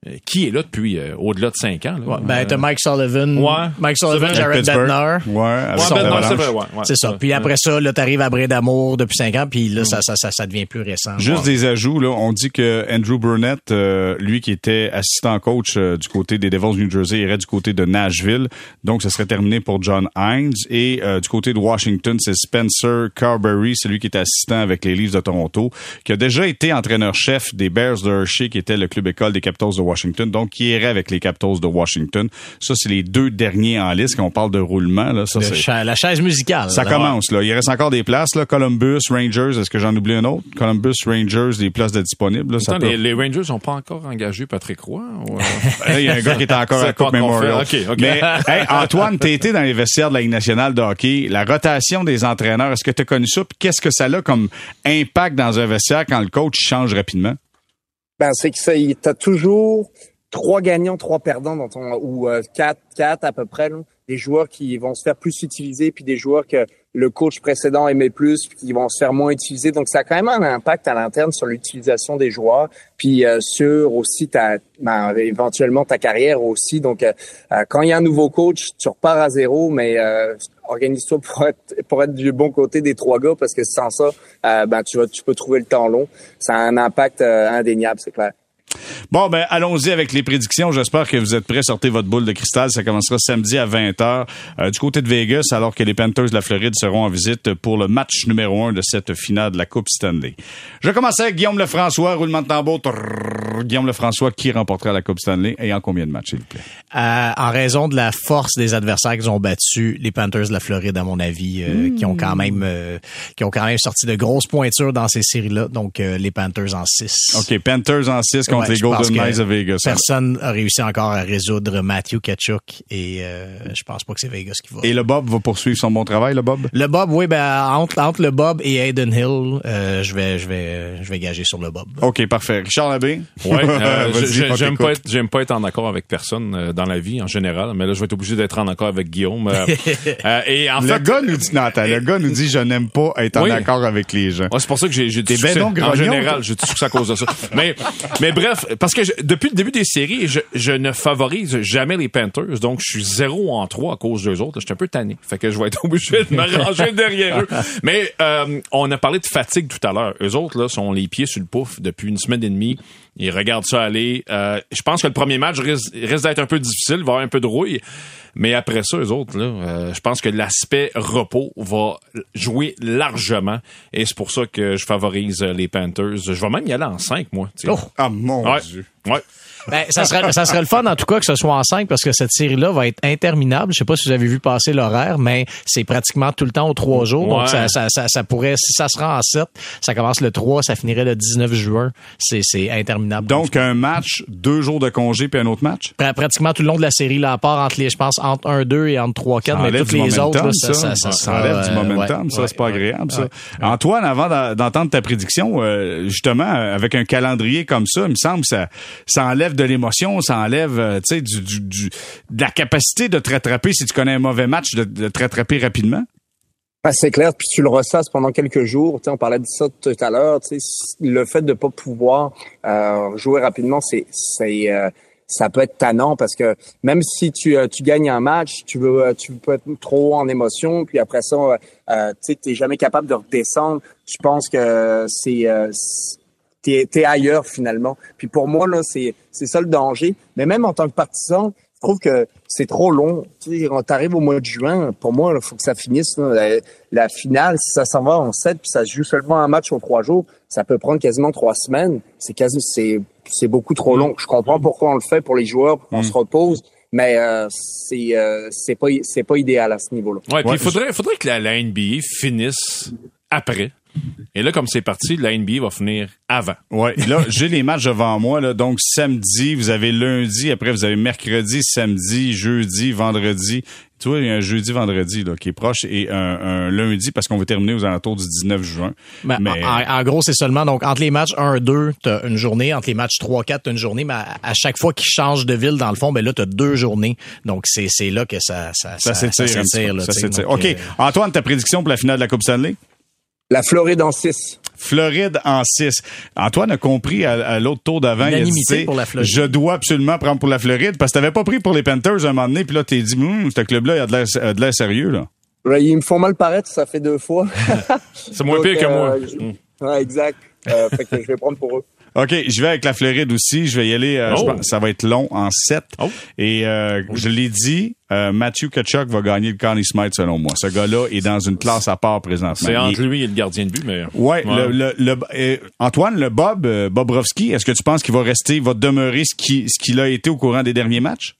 Euh, qui est là depuis euh, au-delà de cinq ans. Là? Ouais, ben, t'as Mike Sullivan. Ouais. Mike Sullivan, Jared Bednar. Ouais, ouais c'est vrai, ouais, C'est ça. Puis après ça, là, t'arrives à Bray d'Amour depuis cinq ans, puis là, ça, ça, ça, ça, devient plus récent. Juste des ajouts, là. On dit que Andrew Burnett, euh, lui qui était assistant coach du côté des Devils New Jersey, irait du côté de Nashville. Donc, ça serait terminé pour John Hines. Et du côté de Washington, c'est Spencer Carberry, celui qui était assistant avec les Leafs de Toronto, qui a déjà été entraîneur-chef des Bears de Hershey, qui était le club école des Capitals de Washington, donc qui irait avec les Capitals de Washington. Ça, c'est les deux derniers en liste quand on parle de roulement. Là. Ça, c'est... la chaise musicale. Ça commence. Là. Il reste encore des places. Là. Columbus, Rangers, est-ce que j'en oublie un autre? Columbus, Rangers, des places de disponibles. Là, Attends, les, Rangers n'ont pas encore engagé Patrick Roy? Ou... Ben il y a un gars qui est encore à Coupe Memorial. Okay, okay. Mais hey, Antoine, t'as été dans les vestiaires de la Ligue nationale de hockey. La rotation des entraîneurs, est-ce que tu as connu ça? Qu'est-ce que ça a comme impact dans un vestiaire quand le coach change rapidement? Ben, c'est que ça, t'as toujours trois gagnants, trois perdants dans ton ou euh, quatre, quatre à peu près. Des joueurs qui vont se faire plus utiliser, puis des joueurs que le coach précédent aimait plus, puis qui vont se faire moins utiliser. Donc, ça a quand même un impact à l'interne sur l'utilisation des joueurs, puis euh, sur aussi ta, ben, éventuellement ta carrière aussi. Donc, euh, quand il y a un nouveau coach, tu repars à zéro, mais organise-toi pour être pour être du bon côté des trois gars, parce que sans ça, ben tu vas tu peux trouver le temps long. Ça a un impact indéniable, c'est clair. Bon, ben, allons-y avec les prédictions. J'espère que vous êtes prêts. Sortez votre boule de cristal. Ça commencera samedi à 20h euh, du côté de Vegas, alors que les Panthers de la Floride seront en visite pour le match numéro un de cette finale de la Coupe Stanley. Je commence avec Guillaume Lefrançois, roulement de tambour. Guillaume Lefrançois, qui remportera la Coupe Stanley et en combien de matchs, s'il vous plaît? Euh, en raison de la force des adversaires qu'ils ont battus, les Panthers de la Floride, à mon avis, euh, qui ont quand même qui ont quand même sorti de grosses pointures dans ces séries-là. Donc, les Panthers en 6. OK, Panthers en 6 contre les Golden Knights de Vegas. Personne n'a réussi encore à résoudre Matthew Kachuk et euh, je pense pas que c'est Vegas qui va. Et le Bob va poursuivre son bon travail, le Bob? Le Bob, oui, ben entre, entre le Bob et Aiden Hill, euh, je vais je vais je vais gager sur le Bob. OK, parfait. Richard Labbé? Ouais, euh, j'aime pas être j'aime pas être en accord avec personne euh, dans la vie en général, mais là je vais être obligé d'être en accord avec Guillaume. et en le fait, gars nous dit non, le gars nous dit je n'aime pas être en accord avec les gens. c'est pour ça que j'ai j'ai dit ben en général, j'ai dit ça à cause de ça. mais mais bref, parce que depuis le début des séries, je, je, ne favorise jamais les Panthers, donc je suis 0 en 3 à cause d'eux autres. Je suis un peu tanné, fait que je vais être obligé de m'arranger derrière eux. Mais euh, on a parlé de fatigue tout à l'heure. Eux autres là sont les pieds sur le pouf depuis une semaine et demie. Ils regardent ça aller. Euh, je pense que le premier match risque, risque d'être un peu difficile, va y avoir un peu de rouille. Mais après ça, eux autres, là, euh, je pense que l'aspect repos va jouer largement. Et c'est pour ça que je favorise les Panthers. Je vais même y aller en 5, moi. Oh. Ah, mon ouais. Dieu. Ouais. Ben, ça, serait, ça serait le fun, en tout cas, que ce soit en 5 parce que cette série-là va être interminable. Je sais pas si vous avez vu passer l'horaire, mais c'est pratiquement tout le temps aux trois jours. Donc, ça, ça, ça, ça pourrait, si ça se rend en 7, ça commence le 3, ça finirait le 19 juin. C'est, c'est interminable. Donc, un match, deux jours de congé, puis un autre match? Pra- pratiquement tout le long de la série, là, à part entre les, je pense, entre 1-2 et entre 3-4, Ça mais toutes du les momentum, autres, là, ça. ça, ça, ça, enlève du euh, momentum, ouais, ça, c'est pas ouais, agréable, ça. Antoine, avant d'entendre ta prédiction, euh, justement, avec un calendrier comme ça, il me semble que ça, ça enlève de l'émotion, ça enlève, euh, tu sais, du, de la capacité de te rattraper si tu connais un mauvais match, de, te rattraper rapidement. Ben, c'est clair, puis tu le ressasses pendant quelques jours. On parlait de ça tout à l'heure. Le fait de pas pouvoir euh, jouer rapidement, c'est euh, ça peut être tannant parce que même si tu tu gagnes un match, tu veux tu peux être trop en émotion, puis après ça, tu t'es jamais capable de redescendre. Je pense que c'est t'es t'es ailleurs finalement. Puis pour moi là, c'est c'est ça le danger. Mais même en tant que partisan, je trouve que c'est trop long. Tu sais, quand t'arrives au mois de juin, pour moi, il faut que ça finisse. là. La, la finale, si ça s'en va en 7 puis ça se joue seulement un match en trois jours, ça peut prendre quasiment trois semaines. C'est quasi, c'est, c'est beaucoup trop long. Je comprends pourquoi on le fait pour les joueurs, pour qu'on se repose, mais euh, c'est, euh, c'est pas, c'est pas idéal à ce niveau-là. Ouais, puis il faudrait, faudrait que la, la NBA finisse après. Et là, comme c'est parti, la NBA va finir avant. Ouais, là, j'ai les matchs devant moi, là. Donc, samedi, vous avez lundi, après, vous avez mercredi, samedi, jeudi, vendredi. Tu vois, il y a un jeudi, vendredi, là, qui est proche et un, un lundi parce qu'on va terminer aux alentours du 19 juin. Ben, Mais- en, en gros, c'est seulement donc entre les matchs 1-2, t'as une journée, entre les matchs 3-4, t'as une journée, mais à, à chaque fois qu'ils changent de ville, dans le fond, ben là, t'as deux journées. Donc c'est là que ça ça Ça Ça tu s'étire. OK. euh, Antoine, ta prédiction pour la finale de la Coupe Stanley? La Floride en 6. Floride en 6. Antoine a compris à, à l'autre tour d'avant. il a dit, pour la Floride. Je dois absolument prendre pour la Floride parce que t'avais pas pris pour les Panthers un moment donné, puis là, t'es dit, hum, ce club-là, il a de l'air- a de l'air sérieux, là. Ouais, Ils me font mal paraître, ça fait deux fois. C'est moins Donc, pire que moi. euh, je- Ouais, exact. Euh, fait que je vais prendre pour eux. OK, je vais avec la Floride aussi. Je vais y aller. euh, Oh. je pense- ça va être long en 7. Oh. Et euh, je l'ai dit, euh, Matthew Kachuk va gagner le Connie Smythe selon moi. Ce gars-là est dans une classe à part présentement. C'est Il entre est- lui et le gardien de but, mais. Ouais, Le, le, le- euh, Antoine, le Bob, euh, Bobrovski, est-ce que tu penses qu'il va rester, va demeurer ce qui ce qu'il a été au courant des derniers matchs?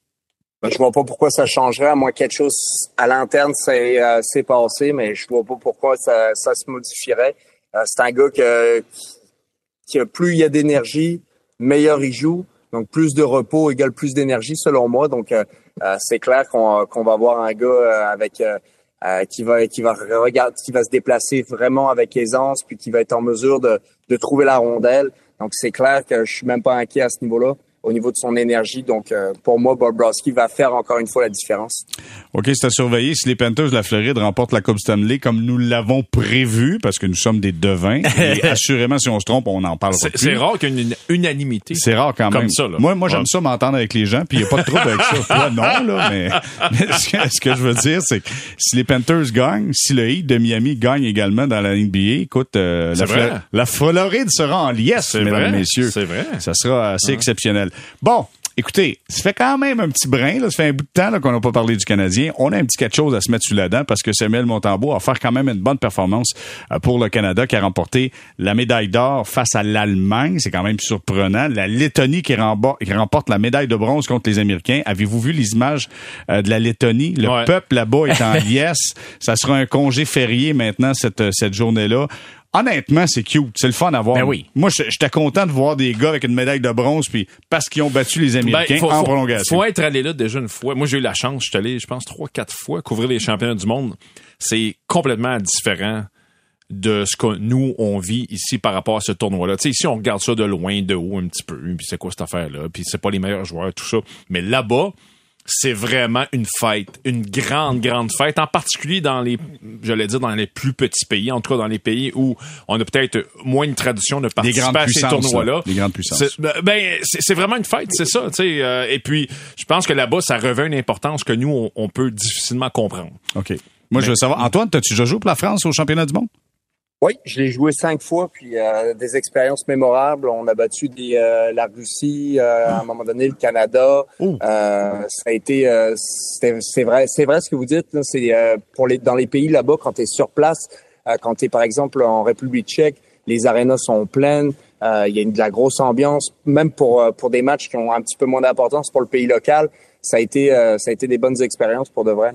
Ben, je vois pas pourquoi ça changerait, à moins que quelque chose à l'interne s'est euh, s'est passé, mais je vois pas pourquoi ça, ça se modifierait. Euh, c'est un gars que, qui, plus il y a d'énergie, meilleur il joue. Donc plus de repos égale plus d'énergie selon moi. Donc euh, euh, c'est clair qu'on va avoir un gars euh, avec euh, euh, qui va qui va regarder, qui va se déplacer vraiment avec aisance, puis qui va être en mesure de, de trouver la rondelle. Donc c'est clair que je suis même pas inquiet à ce niveau-là, au niveau de son énergie. Donc euh, pour moi, Bobrovski va faire encore une fois la différence. OK, c'est à surveiller. Si les Panthers de la Floride remportent la Coupe Stanley comme nous l'avons prévu, parce que nous sommes des devins, et assurément, si on se trompe, on en parlera C'est plus. c'est rare qu'il y ait une unanimité. C'est rare quand Comme même. ça, là. Moi, moi j'aime Ouais. ça m'entendre avec les gens, puis il n'y a pas de trouble avec ça. Toi, non, là, mais, mais ce, que, ce que je veux dire, c'est que si les Panthers gagnent, si le Heat de Miami gagne également dans la NBA, écoute, euh, la, Floride sera en liesse, mesdames vrai. et messieurs. C'est vrai. Ça sera assez exceptionnel. Bon. Écoutez, ça fait quand même un petit brin, là, ça fait un bout de temps qu'on n'a pas parlé du Canadien. On a un petit quelque chose à se mettre sous la dent parce que Samuel Montembeau a fait quand même une bonne performance euh, pour le Canada qui a remporté la médaille d'or face à l'Allemagne. C'est quand même surprenant. La Lettonie qui, remporte la médaille de bronze contre les Américains. Avez-vous vu les images euh, de la Lettonie? Le Ouais. peuple là-bas est en liesse. Ça sera un congé férié maintenant cette, cette journée-là. Honnêtement, c'est cute. C'est le fun à voir. Ben oui. Moi, j'étais content de voir des gars avec une médaille de bronze puis parce qu'ils ont battu les Américains Ben, faut, en faut- prolongation. faut être allé là déjà une fois. Moi, j'ai eu la chance. Je suis allé, je pense, trois, quatre fois couvrir les championnats du monde. C'est complètement différent de ce que nous, on vit ici par rapport à ce tournoi-là. Tu sais, ici, on regarde ça de loin, de haut un petit peu, puis c'est quoi cette affaire-là, puis c'est pas les meilleurs joueurs, tout ça. Mais là-bas, c'est vraiment une fête, une grande, grande fête, en particulier dans les, je l'ai dire, dans les plus petits pays, en tout cas dans les pays où on a peut-être moins de tradition de participer à ces tournois-là. Les grandes puissances. C'est, ben, c'est vraiment une fête, c'est ça, tu sais. Euh, et puis, je pense que là-bas, ça revêt une importance que nous, on, on peut difficilement comprendre. OK. Moi, je veux savoir, Antoine, t'as-tu déjà joué pour la France au championnat du monde? Oui, je l'ai joué cinq fois, puis euh, des expériences mémorables. On a battu des, euh, la Russie, euh, à un moment donné le Canada. ça a été, c'est vrai, c'est vrai ce que vous dites. C'est pour les dans les pays là-bas quand tu es sur place, quand tu es par exemple en République Tchèque, les arénas sont pleines. Il y a une, de la grosse ambiance, même pour pour des matchs qui ont un petit peu moins d'importance pour le pays local. Ça a été ça a été des bonnes expériences pour de vrai.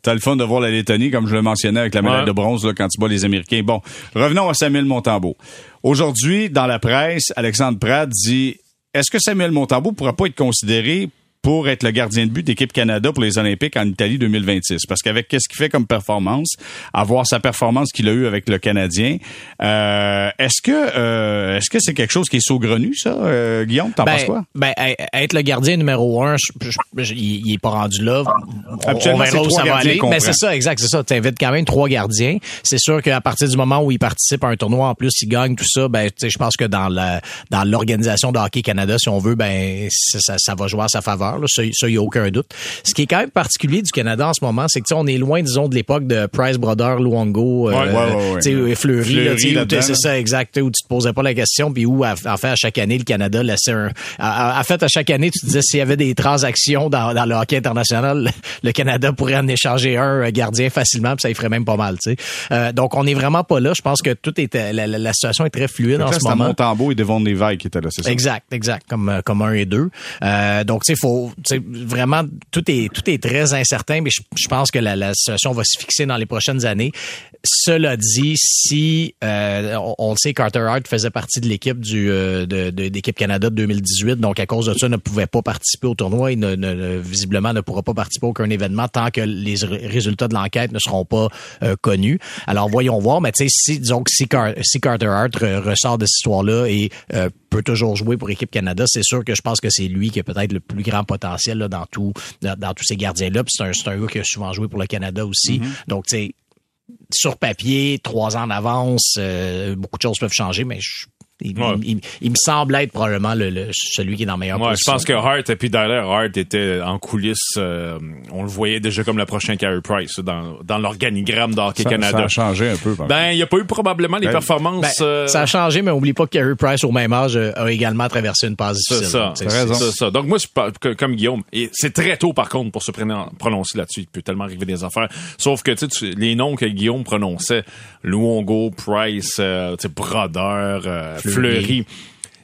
T'as le fun de voir la Lettonie, comme je le mentionnais avec la médaille de bronze là, quand tu bats les Américains. Bon, revenons à Samuel Montambeau. Aujourd'hui, dans la presse, Alexandre Pratt dit est-ce que Samuel Montambeau pourra pas être considéré pour être le gardien de but d'équipe Canada pour les Olympiques en Italie 2026. Parce qu'avec qu'est-ce qu'il fait comme performance, avoir sa performance qu'il a eue avec le Canadien, euh, est-ce que euh, est-ce que c'est quelque chose qui est saugrenu ça, euh, Guillaume? T'en ben, penses quoi? Ben être le gardien numéro un, je, je, il est pas rendu là. On, on verra où ça va aller. Mais c'est ça, exact, c'est ça. T'invites quand même trois gardiens. C'est sûr qu'à partir du moment où il participe à un tournoi, en plus il gagne tout ça, ben je pense que dans la dans l'organisation de Hockey Canada, si on veut, ben ça, ça va jouer à sa faveur. Ça, il n'y a aucun doute. Ce qui est quand même particulier du Canada en ce moment, c'est que on est loin, disons, de l'époque de Price Brother, Luongo, euh, Fleury, Fleury c'est ça, exact, où tu te posais pas la question, puis où, en fait, à chaque année, le Canada laissait un... En fait, à chaque année, tu te disais, s'il y avait des transactions dans, dans le hockey international, le Canada pourrait en échanger un gardien facilement, puis ça y ferait même pas mal, tu sais. Euh, donc, on est vraiment pas là. Je pense que tout est... La, la, situation est très fluide en ce moment. C'est Montembeau et Devon Levi qui étaient là, c'est ça? Exact, exact, comme, comme un et deux. Euh, donc, tu sais, faut vraiment tout est tout est très incertain, mais je, pense que la, situation va se fixer dans les prochaines années. Cela dit, si euh, on, le sait, Carter Hart faisait partie de l'équipe du euh, de, d'équipe Canada de 2018, donc à cause de ça, ne pouvait pas participer au tournoi. Il ne, visiblement ne pourra pas participer à aucun événement tant que les résultats de l'enquête ne seront pas euh, connus. Alors voyons voir, mais tu sais, si disons que si, si Carter Hart ressort de cette histoire-là et peut toujours jouer pour l'équipe Canada, c'est sûr que je pense que c'est lui qui a peut-être le plus grand potentiel là, dans tout dans, tous ces gardiens-là. c'est un, un gars qui a souvent joué pour le Canada aussi. Mm-hmm. Donc, tu sais, sur papier, trois ans d'avance, euh, beaucoup de choses peuvent changer, mais je il, me semble être probablement le, celui qui est dans le meilleur ouais, Je pense que Hart, et puis d'ailleurs, Hart était en coulisses, euh, on le voyait déjà comme le prochain Carey Price dans, dans l'organigramme d'Hockey Canada. Ça a changé un peu. Ben, il n'y a pas eu probablement les ben, performances. Ben, euh, Ça a changé, mais oublie pas que Carey Price, au même âge, a également traversé une passe difficile. C'est ça, c'est ça. Donc moi, comme Guillaume, et c'est très tôt par contre pour se prononcer là-dessus. Il peut tellement arriver des affaires. Sauf que tu sais, les noms que Guillaume prononçait, Luongo, Price, euh, Brodeur, Fleury.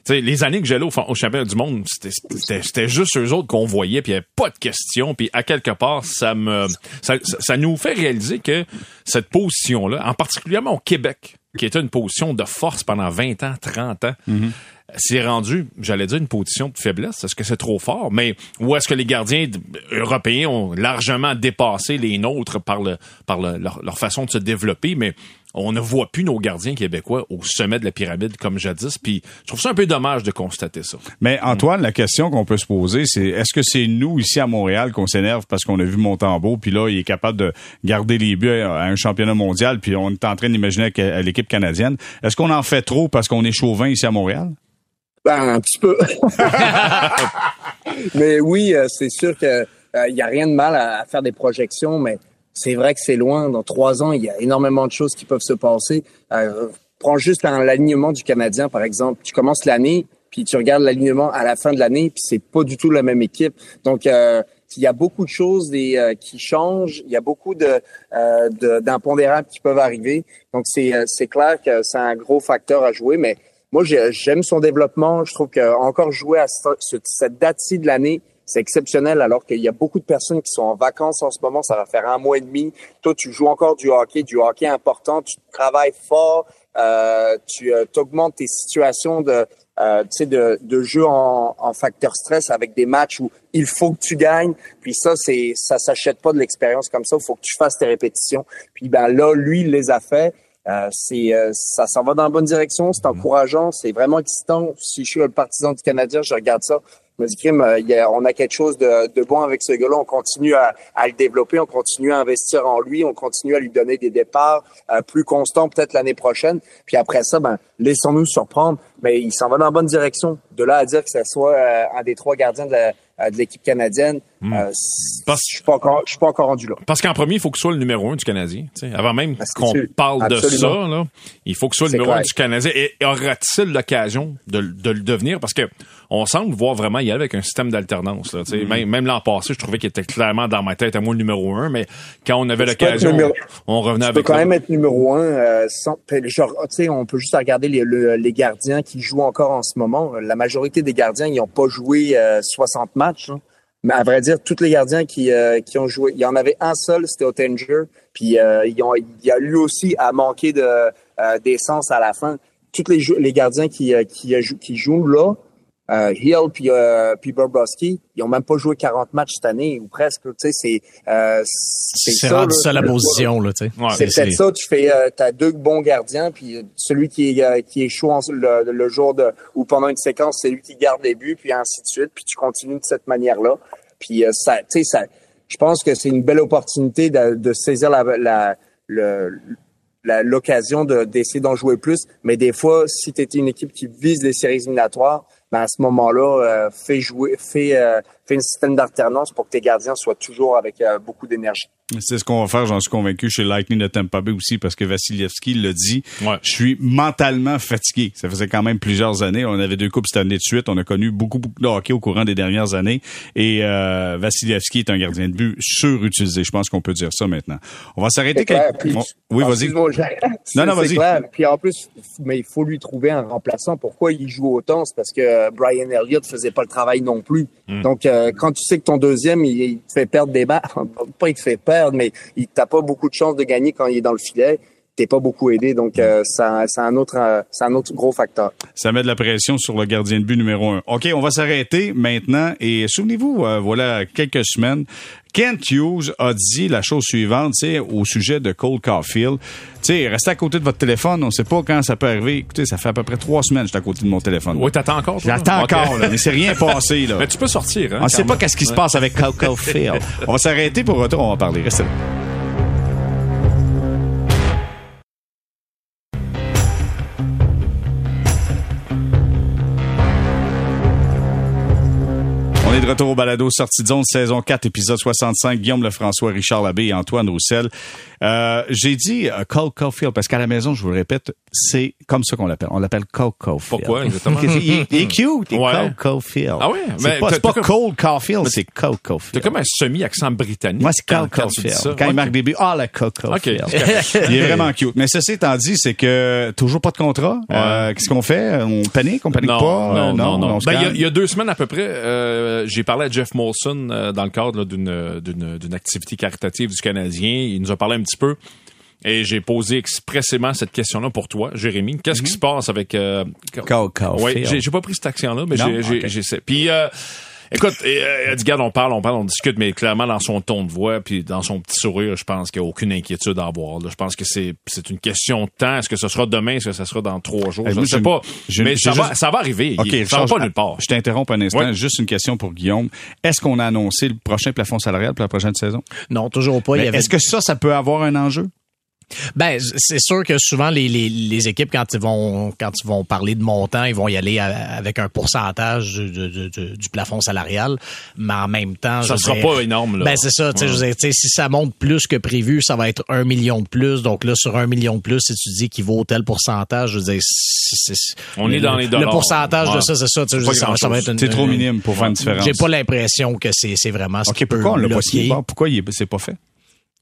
les années que j'allais au, au, championnat du monde, c'était juste eux autres qu'on voyait, puis il n'y avait pas de questions. Puis à quelque part, ça me ça, ça, nous fait réaliser que cette position-là, en particulièrement au Québec, qui était une position de force pendant 20 ans, 30 ans, mm-hmm. c'est rendu, j'allais dire, une position de faiblesse. Est-ce que c'est trop fort? Mais où est-ce que les gardiens européens ont largement dépassé les nôtres par, le, par leur, leur, façon de se développer? Mais on ne voit plus nos gardiens québécois au sommet de la pyramide comme jadis. Puis je trouve ça un peu dommage de constater ça. Mais Antoine, la question qu'on peut se poser, c'est est-ce que c'est nous ici à Montréal qu'on s'énerve parce qu'on a vu Montembeau, puis là il est capable de garder les buts à un championnat mondial, puis on est en train d'imaginer à l'équipe canadienne. Est-ce qu'on en fait trop parce qu'on est chauvin ici à Montréal? Ben, un petit peu. mais oui, euh, c'est sûr que il euh, y a rien de mal à faire des projections, mais c'est vrai que c'est loin. Dans trois ans, il y a énormément de choses qui peuvent se passer. Euh, prends juste l'alignement du Canadien, par exemple. Tu commences l'année, puis tu regardes l'alignement à la fin de l'année, puis c'est pas du tout la même équipe. Donc, euh, il y a beaucoup de choses euh, qui changent. Il y a beaucoup de, euh, d'impondérables qui peuvent arriver. Donc, c'est, euh, c'est clair que c'est un gros facteur à jouer. Mais moi, j'aime son développement. Je trouve qu'encore jouer à cette date-ci de l'année, c'est exceptionnel alors qu'il y a beaucoup de personnes qui sont en vacances en ce moment. Ça va faire un mois et demi. Toi, tu joues encore du hockey, du hockey important. Tu travailles fort. Euh, tu euh, augmentes tes situations de, euh, de, de jeu en, en, facteur stress avec des matchs où il faut que tu gagnes. Puis ça, c'est ça s'achète pas de l'expérience comme ça. Il faut que tu fasses tes répétitions. Puis ben là, lui, il les a fait. Euh, c'est euh, ça s'en va dans la bonne direction, c'est encourageant, c'est vraiment excitant. Si je suis le partisan du Canadien, je regarde ça me crime, euh, on a quelque chose de, bon avec ce gars-là. On continue à, le développer, on continue à investir en lui, on continue à lui donner des départs euh, plus constants peut-être l'année prochaine. Puis après ça, ben, laissons-nous surprendre. Mais il s'en va dans la bonne direction. De là à dire que ce soit euh, un des trois gardiens de la- de l'équipe canadienne, euh, c- Parce- je suis pas encore, je suis pas encore rendu là. Parce qu'en premier, il faut que ce soit le numéro un du Canadien. Avant même qu'on parle de ça, là, il faut que ce soit le numéro un du Canadien. Et aura-t-il l'occasion de, de le devenir? Parce que on semble voir vraiment y aller avec un système d'alternance. sais. Même, même l'an passé, je trouvais qu'il était clairement dans ma tête à moi le numéro un, mais quand on avait peux l'occasion, on revenait Tu peux avec quand ça. même être numéro un. euh, sans, genre, on peut juste regarder les, le- les gardiens qui jouent encore en ce moment. La majorité des gardiens, ils n'ont pas joué euh, 60 matchs. Mais à vrai dire, tous les gardiens qui, euh, qui ont joué, il y en avait un seul, c'était Ottinger. Puis euh, ils ont, il a lui aussi à manquer de euh, d'essence à la fin. Tous les, gardiens qui, euh, qui jouent là, euh, Hill puis euh, puis Bobrovsky, ils ont même pas joué 40 matchs cette année ou presque. Tu sais, c'est euh, c'est rendu là. ça la position, là, tu sais. Ouais. C'est peut-être ça, tu fais, euh, t'as deux bons gardiens, puis celui qui est, euh, qui est chaud en- le, le jour de, ou pendant une séquence, c'est lui qui garde les buts, puis ainsi de suite, puis tu continues de cette manière-là. Puis euh, ça, tu sais, ça, je pense que c'est une belle opportunité de, de saisir la, la, le- l'occasion de, d'essayer d'en jouer plus. Mais des fois, si tu une équipe qui vise les séries éliminatoires, ben à ce moment-là, euh, fais jouer, fais, euh, fais un système d'alternance pour que tes gardiens soient toujours avec euh, beaucoup d'énergie. C'est ce qu'on va faire, j'en suis convaincu, chez Lightning de Tampa Bay aussi, parce que Vassilievski l'a dit. Ouais. Je suis mentalement fatigué. Ça faisait quand même plusieurs années. On avait deux coupes cette année de suite. On a connu beaucoup, beaucoup de hockey au courant des dernières années. Et euh, Vassilievski est un gardien de but surutilisé. Je pense qu'on peut dire ça maintenant. On va s'arrêter. C'est clair, quelque- puis- on- Oui, vas-y. Non, non, vas-y. Puis en plus, mais il faut lui trouver un remplaçant. Pourquoi il joue autant? C'est parce que Brian Elliott faisait pas le travail non plus. Hmm. Donc, euh, quand tu sais que ton deuxième, il, il te fait perdre des matchs, pas il te fait perdre, mais il t'a pas beaucoup de chances de gagner quand il est dans le filet. T'es pas beaucoup aidé. Donc, euh, ça- c'est un autre, euh, c'est un autre gros facteur. Ça met de la pression sur le gardien de but numéro un. OK, on va s'arrêter maintenant. Et souvenez-vous, euh, voilà quelques semaines, Kent Hughes a dit la chose suivante, c'est au sujet de Cole Caulfield. Tu sais, restez à côté de votre téléphone, on sait pas quand ça peut arriver. Écoutez, ça fait à peu près trois semaines que j'étais à côté de mon téléphone. Oui, t'attends encore. J'attends encore, là, mais c'est rien passé. Là. Mais tu peux sortir. Hein, On sait quand pas qu'est-ce qui se passe avec Cole Caulfield. on va s'arrêter pour retour, on va parler. Restez là. De retour au balado Sortie de zone, saison 4, épisode 65. Guillaume Lefrançois, Richard Labbé et Antoine Roussel. Euh, J'ai dit euh, Cole Caulfield parce qu'à la maison, je vous le répète, c'est comme ça qu'on l'appelle. On l'appelle Cole Caulfield. Pourquoi, exactement? il, est- il est cute, il est Ouais. Cole Caulfield. Ah ouais? C'est Mais pas, t'as- c'est pas t'as Cole Caulfield, c'est Cole T'as Caulfield. comme un semi-accent britannique. Moi, c'est Cole Caulfield. Quand il marque des buts, ah, le Cole Caulfield. Il est vraiment cute. Mais ceci étant dit, c'est que toujours pas de contrat. Euh, Qu'est-ce qu'on fait? On panique? On panique non, pas? Non, Euh, non, non. on se Ben, il, y a, y deux semaines à peu près, euh, j'ai parlé à Jeff Molson euh, dans le cadre d'une, d'une activité caritative du Canadien. Il nous a parlé un petit peu. Et j'ai posé expressément cette question-là pour toi, Jérémy. Qu'est-ce qui se passe avec... Euh. Ouais, j'ai, pas pris cet accent-là, mais j'ai, j'ai, Ok. j'ai ça. Puis, euh, écoute, euh, elle dit, regarde, on parle, on parle, on discute, mais clairement, dans son ton de voix, puis dans son petit sourire, je pense qu'il n'y a aucune inquiétude à avoir. là. Je pense que c'est, c'est une question de temps. Est-ce que ce sera demain? Est-ce que ce sera dans trois jours? Je ne sais j'ai- pas. mais ça, va, ça va arriver. OK, Il- ça va Richard, pas nulle part. Je t'interromps un instant. Ouais. Juste une question pour Guillaume. Est-ce qu'on a annoncé le prochain plafond salarial pour la prochaine saison? Non, toujours pas. Avait- Est-ce que ça, ça peut avoir un enjeu? Ben, c'est sûr que souvent les, les, les équipes quand ils vont quand ils vont parler de montant, ils vont y aller à- avec un pourcentage du, du, du- du plafond salarial, mais en même temps, Ça je sera dirais- pas énorme, là. Ben c'est ça, tu sais, Ouais. je veux dire, tu sais, si ça monte plus que prévu, ça va être un million de plus. Donc là, sur un million de plus, si tu dis qu'il vaut tel pourcentage, je veux dire, c'est- c'est- On est le- dans les dollars. Le pourcentage Ouais. de ça, c'est ça. dire, ça, va- ça va être une- trop minime pour faire une différence. J'ai pas l'impression que c'est c'est vraiment ce OK, qui peut pourquoi on l'a pas Pourquoi il est- c'est pas fait?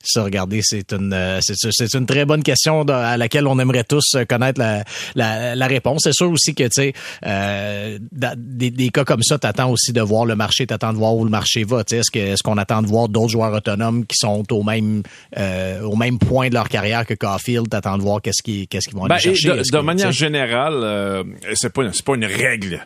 Ça, regardez, c'est une euh, c'est c'est une très bonne question de- à laquelle on aimerait tous euh, connaître la, la, la réponse. C'est sûr aussi que tu sais euh, des, des cas comme ça, t'attends aussi de voir le marché, t'attends de voir où le marché va. Tu sais, est-ce que est-ce qu'on attend de voir d'autres joueurs autonomes qui sont au même euh, au même point de leur carrière que Caulfield, t'attends de voir qu'est-ce qui qu'est-ce qu'ils vont aller Ben, chercher? de, de que, manière générale, euh, c'est pas une- c'est pas une règle,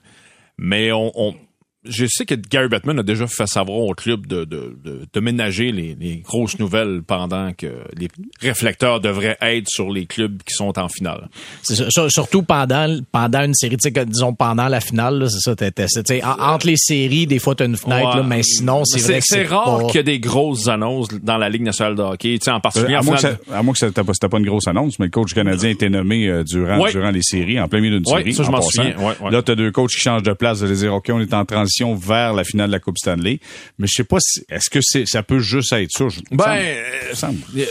mais on, on je sais que Gary Bettman a déjà fait savoir au club de, de, de, de ménager les, les, grosses nouvelles pendant que les réflecteurs devraient être sur les clubs qui sont en finale. C'est ça, surtout pendant pendant une série, tu sais, disons pendant la finale, c'est ça. T'es, t'es, entre les séries, des fois t'as une fenêtre, là, mais sinon c'est vrai que c'est rare qu'il y ait des grosses annonces dans la Ligue nationale de hockey, tu sais, en particulier. Euh, à, en moins que ça, à moins que c'était pas, pas une grosse annonce, mais le coach canadien a été nommé euh, durant durant les séries, en plein milieu d'une ouais, série. Ça, je m'en souviens. Là, t'as deux coachs qui changent de place, de dire ok, on est en transition vers la finale de la Coupe Stanley. Mais je sais pas si, est-ce que c'est, ça peut juste être ça? Ben, euh, euh,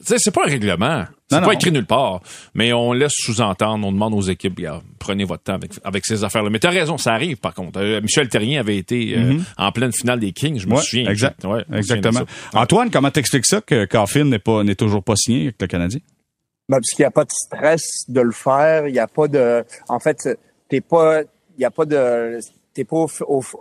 c'est pas un règlement. C'est pas écrit nulle part. Mais on laisse sous-entendre, on demande aux équipes, prenez votre temps avec, avec ces affaires-là. Mais t'as raison, ça arrive par contre. Euh, Michel Terrien avait été mm-hmm. en pleine finale des Kings, je me souviens. Exact. Ouais, exactement. Antoine, comment t'expliques ça que Caulfield n'est pas, n'est toujours pas signé avec le Canadien? Ben, parce qu'il n'y a pas de stress de le faire. Il n'y a pas de, en fait, t'es pas, il n'y a pas de, t'es pas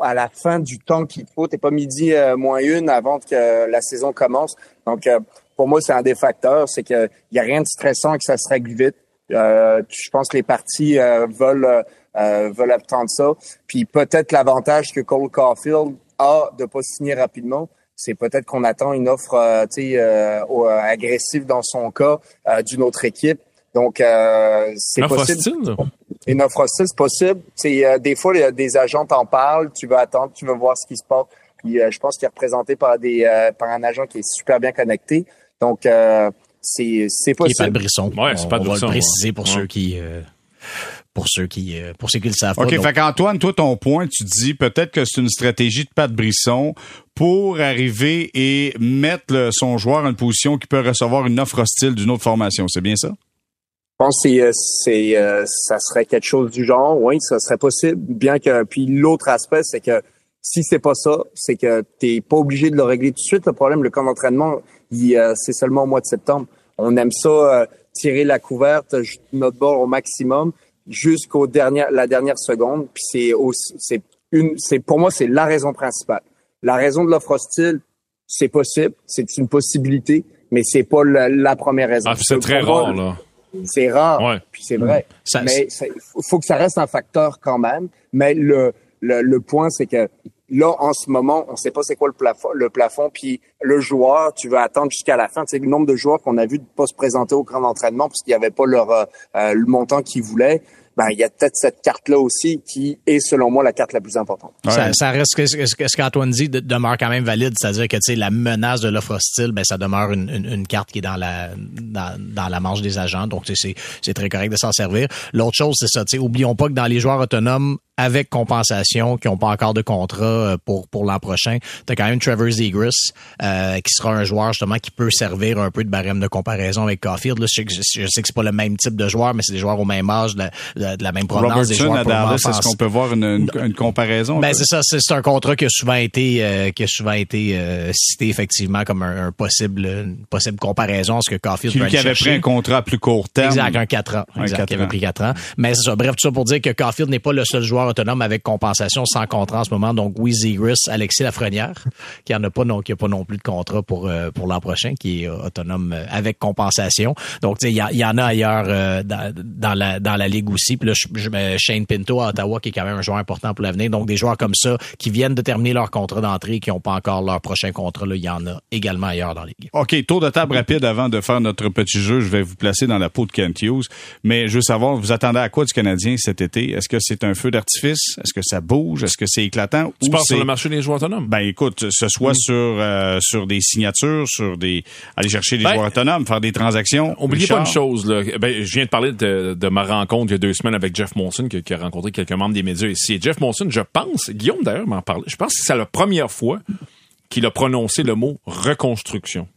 à la fin du temps qu'il faut, t'es pas midi euh, moins une avant que la saison commence. Donc euh, pour moi c'est un des facteurs, c'est que y a rien de stressant et que ça se règle vite. Euh, je pense que les parties veulent veulent obtenir ça. Puis peut-être l'avantage que Cole Caulfield a de pas signer rapidement, c'est peut-être qu'on attend une offre agressive dans son cas d'une autre équipe. Donc c'est possible. Une offre hostile, c'est possible. C'est euh, des fois, des agents t'en parlent, tu vas attendre, tu vas voir ce qui se passe. Puis euh, je pense qu'il est représenté par des euh, par un agent qui est super bien connecté. Donc c'est c'est possible. pas de Brisson. Ouais, c'est pas de On va le préciser pour ceux qui pour ceux qui pour ceux qui le savent OK, pas. fait qu'Antoine, toi ton point, tu dis peut-être que c'est une stratégie de Pat Brisson pour arriver et mettre son joueur en une position qui peut recevoir une offre hostile d'une autre formation, c'est bien ça? Pense que c'est, euh, euh, ça serait quelque chose du genre, oui, ça serait possible. Bien que, puis l'autre aspect, c'est que si c'est pas ça, c'est que t'es pas obligé de le régler tout de suite. Le problème, le camp d'entraînement, euh, c'est seulement au mois de septembre. On aime ça, tirer la couverte, notre bord au maximum jusqu'au dernier, la dernière seconde. Puis c'est c'est une, c'est pour moi, c'est la raison principale. La raison de l'offre hostile, c'est possible, c'est une possibilité, mais c'est pas la, première raison. Ah, c'est très rare là. C'est rare, puis c'est vrai. mais il faut que ça reste un facteur quand même. Mais le, le, le point, c'est que là, en ce moment, on sait pas c'est quoi le plafond, le plafond, puis le joueur, tu veux attendre jusqu'à la fin. Tu sais, le nombre de joueurs qu'on a vu ne pas se présenter au grand entraînement parce qu'il n'y avait pas leur euh, euh, le montant qu'ils voulaient ben il y a peut-être cette carte-là aussi qui est selon moi la carte la plus importante. Ça, ça, reste ce, ce qu'Antoine dit demeure quand même valide, c'est-à-dire que tu sais la menace de l'offre hostile, ben ça demeure une, une, une, carte qui est dans la dans, dans la manche des agents, donc c'est c'est très correct de s'en servir. L'autre chose c'est ça, tu sais oublions pas que dans les joueurs autonomes avec compensation, qui n'ont pas encore de contrat euh, pour pour l'an prochain. Tu as quand même Trevor Zegras, euh, qui sera un joueur justement qui peut servir un peu de barème de comparaison avec Caulfield. Là, je, sais que, je sais que c'est pas le même type de joueur, mais c'est des joueurs au même âge, de, de, de la même provenance. des joueurs est-ce qu'on peut voir une, une, comparaison? Ben c'est ça, c'est un contrat qui a souvent été euh, qui a souvent été euh, cité effectivement comme un, un, possible une possible comparaison à ce que Caulfield qui, qui avait pris un contrat à plus court terme. Exact, un 4 ans. Exact, qui avait pris 4 ans. Mais c'est ça. Bref, tout ça pour dire que Caulfield n'est pas le seul joueur autonome avec compensation sans contrat en ce moment. Donc, oui, Zegris, Alexis Lafrenière, qui en a pas non, pas non plus de contrat pour euh, pour l'an prochain, qui est autonome euh, avec compensation. Donc, il y, en a ailleurs euh, dans, la dans la ligue aussi. Puis là, mets Shane Pinto à Ottawa, qui est quand même un joueur important pour l'avenir. Donc, des joueurs comme ça qui viennent de terminer leur contrat d'entrée, qui n'ont pas encore leur prochain contrat, il y en a également ailleurs dans la ligue. OK, tour de table rapide avant de faire notre petit jeu. Je vais vous placer dans la peau de Kent Hughes. Mais je veux savoir, vous attendez à quoi du Canadien cet été? Est-ce que c'est un feu d'artifice? Est-ce que ça bouge? Est-ce que c'est éclatant? Tu penses sur le marché des joueurs autonomes? Ben écoute, ce soit sur euh, sur des signatures, sur des aller chercher des ben, joueurs autonomes, faire des transactions. Oubliez pas une chose. Là. Ben, je viens de parler de, de, ma rencontre il y a deux semaines avec Jeff Monson, qui, qui, a rencontré quelques membres des médias ici. Et Jeff Monson, je pense, Guillaume d'ailleurs m'en parlait, je pense que c'est la première fois qu'il a prononcé le mot reconstruction.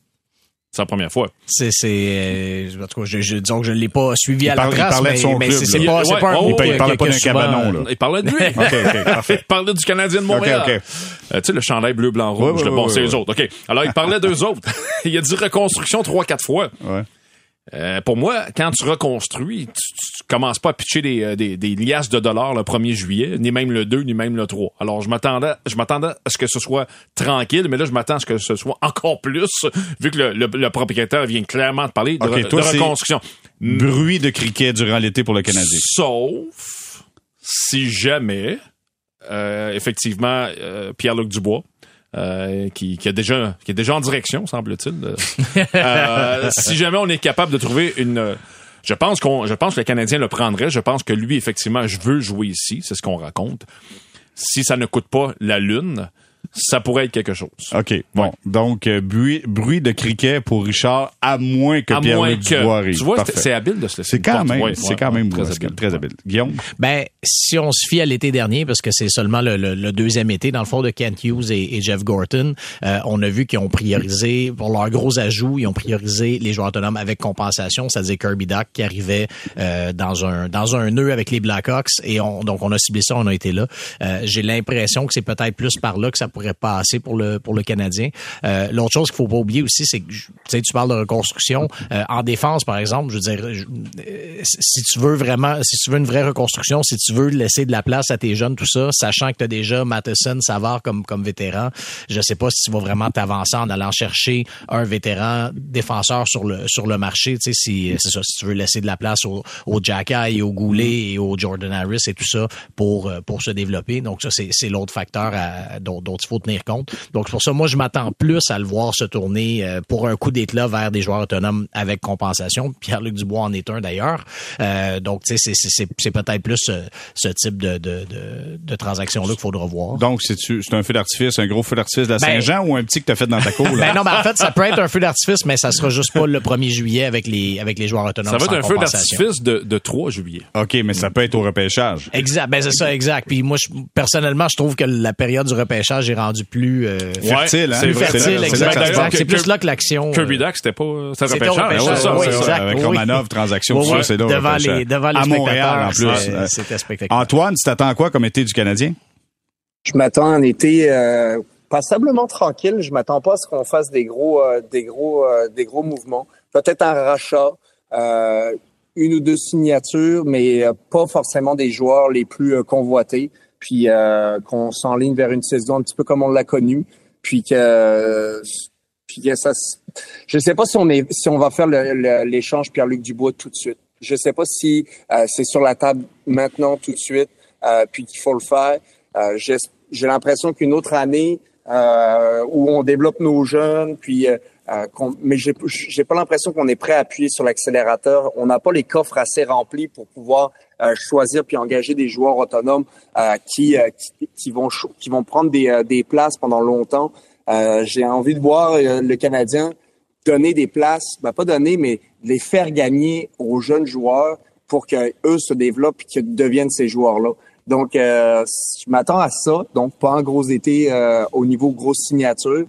C'est la première fois. C'est, c'est, euh, en tout cas, je, je, disons que je ne l'ai pas suivi à la trace, il parlait mais, de son mais club, c'est, pas, c'est pas un oh, mot il, parlait pas d'un cabanon, là. Il parlait de lui. OK, OK, parfait. il parlait du Canadien de Montréal. OK, OK. Euh, tu sais, le chandail bleu, blanc, rouge. Ouais, ouais, bon, ouais, c'est ouais. eux autres. OK. Alors, il parlait d'eux autres. il a dit reconstruction trois, quatre fois. Ouais. Euh, pour moi, quand tu reconstruis, tu, tu commences pas à pitcher des, euh, des, des, liasses de dollars le 1er juillet, ni même le 2, ni même le 3. Alors, je m'attendais, je m'attendais à ce que ce soit tranquille, mais là, je m'attends à ce que ce soit encore plus, vu que le, le, le propriétaire vient clairement de parler de, okay, de toi, reconstruction. Bruit de cricket durant l'été pour le Canadien. Sauf si jamais euh, effectivement euh, Pierre-Luc Dubois. Euh, qui, qui, a déjà qui est déjà en direction semble-t-il euh, si jamais on est capable de trouver une je pense qu'on je pense que le Canadien le prendrait. Je pense que lui effectivement je veux jouer ici. C'est ce qu'on raconte. Si ça ne coûte pas la lune ça pourrait être quelque chose. OK. Bon. Donc, euh, bruit, bruit de criquet pour Richard, à moins que Pierre-Luc Dubois arrive. Tu vois, c'est habile de se laisser C'est quand même, ouais, c'est quand même très, habile, très habile. Guillaume? Ben, si on se fie à l'été dernier, parce que c'est seulement le, le, deuxième été, dans le fond, de Kent Hughes et, et Jeff Gorton, euh, on a vu qu'ils ont priorisé, pour leurs gros ajouts, ils ont priorisé les joueurs autonomes avec compensation, c'est-à-dire Kirby Duck qui arrivait euh, dans un dans un nœud avec les Blackhawks, et on, donc on a ciblé ça, on a été là. Euh, J'ai l'impression que c'est peut-être plus par là que ça pourrait passer pour le pour le Canadien. Euh, L'autre chose qu'il faut pas oublier aussi, c'est que tu sais, tu parles de reconstruction euh, en défense, par exemple. Je veux dire, euh, si tu veux vraiment, si tu veux une vraie reconstruction, si tu veux laisser de la place à tes jeunes, tout ça, sachant que tu as déjà Matheson, Savard comme comme vétéran, je sais pas si tu vas vraiment t'avancer en allant chercher un vétéran défenseur sur le sur le marché. Tu sais, si c'est ça, si tu veux laisser de la place au, au et au Goulet et au Jordan Harris et tout ça pour euh, pour se développer. Donc ça, c'est l'autre facteur dont, faut tenir compte. Donc c'est pour ça, moi, je m'attends plus à le voir se tourner euh, pour un coup d'éclat vers des joueurs autonomes avec compensation. Pierre-Luc Dubois en est un d'ailleurs. Euh, donc, tu sais, c'est peut-être plus ce, type de, de, de, de transaction-là qu'il faudra voir. Donc, c'est un feu d'artifice, un gros feu d'artifice de la ben, Saint-Jean ou un petit que tu as fait dans ta cour? Ben non, ben en fait, ça peut être un feu d'artifice, mais ça sera juste pas le 1er juillet avec les, avec les joueurs autonomes. Ça va être un feu d'artifice de, de 3 juillet. OK, mais ça peut être au repêchage. Exact. Ben, c'est ça, exact. Puis moi, personnellement, je trouve que la période du repêchage est rendue plus euh, fertile. Hein? C'est fertile, exact. C'est plus là que l'action. Kirby euh, Duck, c'était pas. C'était repêchage. ça, Avec Romanov, transaction, ça, c'est là. Devant les, devant les à Montréal, en plus. C'était spectaculaire. Antoine, tu t'attends à quoi comme été du Canadien? Je m'attends à un été euh, passablement tranquille. Je m'attends pas à ce qu'on fasse des gros, des gros, des gros mouvements. Peut-être un rachat. une ou deux signatures, mais pas forcément des joueurs les plus convoités puis euh, qu'on s'enligne vers une saison un petit peu comme on l'a connu, puis que puis que ça je sais pas si on est si on va faire l'échange Pierre-Luc Dubois tout de suite. Je sais pas si euh, c'est sur la table maintenant tout de suite euh, puis qu'il faut le faire. Euh, j'ai l'impression qu'une autre année où on développe nos jeunes puis euh, mais j'ai, j'ai pas l'impression qu'on est prêt à appuyer sur l'accélérateur. On n'a pas les coffres assez remplis pour pouvoir euh, choisir puis engager des joueurs autonomes euh, qui, qui, vont qui vont prendre des, des places pendant longtemps. j'ai envie de voir le Canadien donner des places, ben pas donner, mais les faire gagner aux jeunes joueurs pour que eux se développent et qu'ils deviennent ces joueurs-là. Donc, je m'attends à ça. Donc, pas un gros été au niveau grosse signature.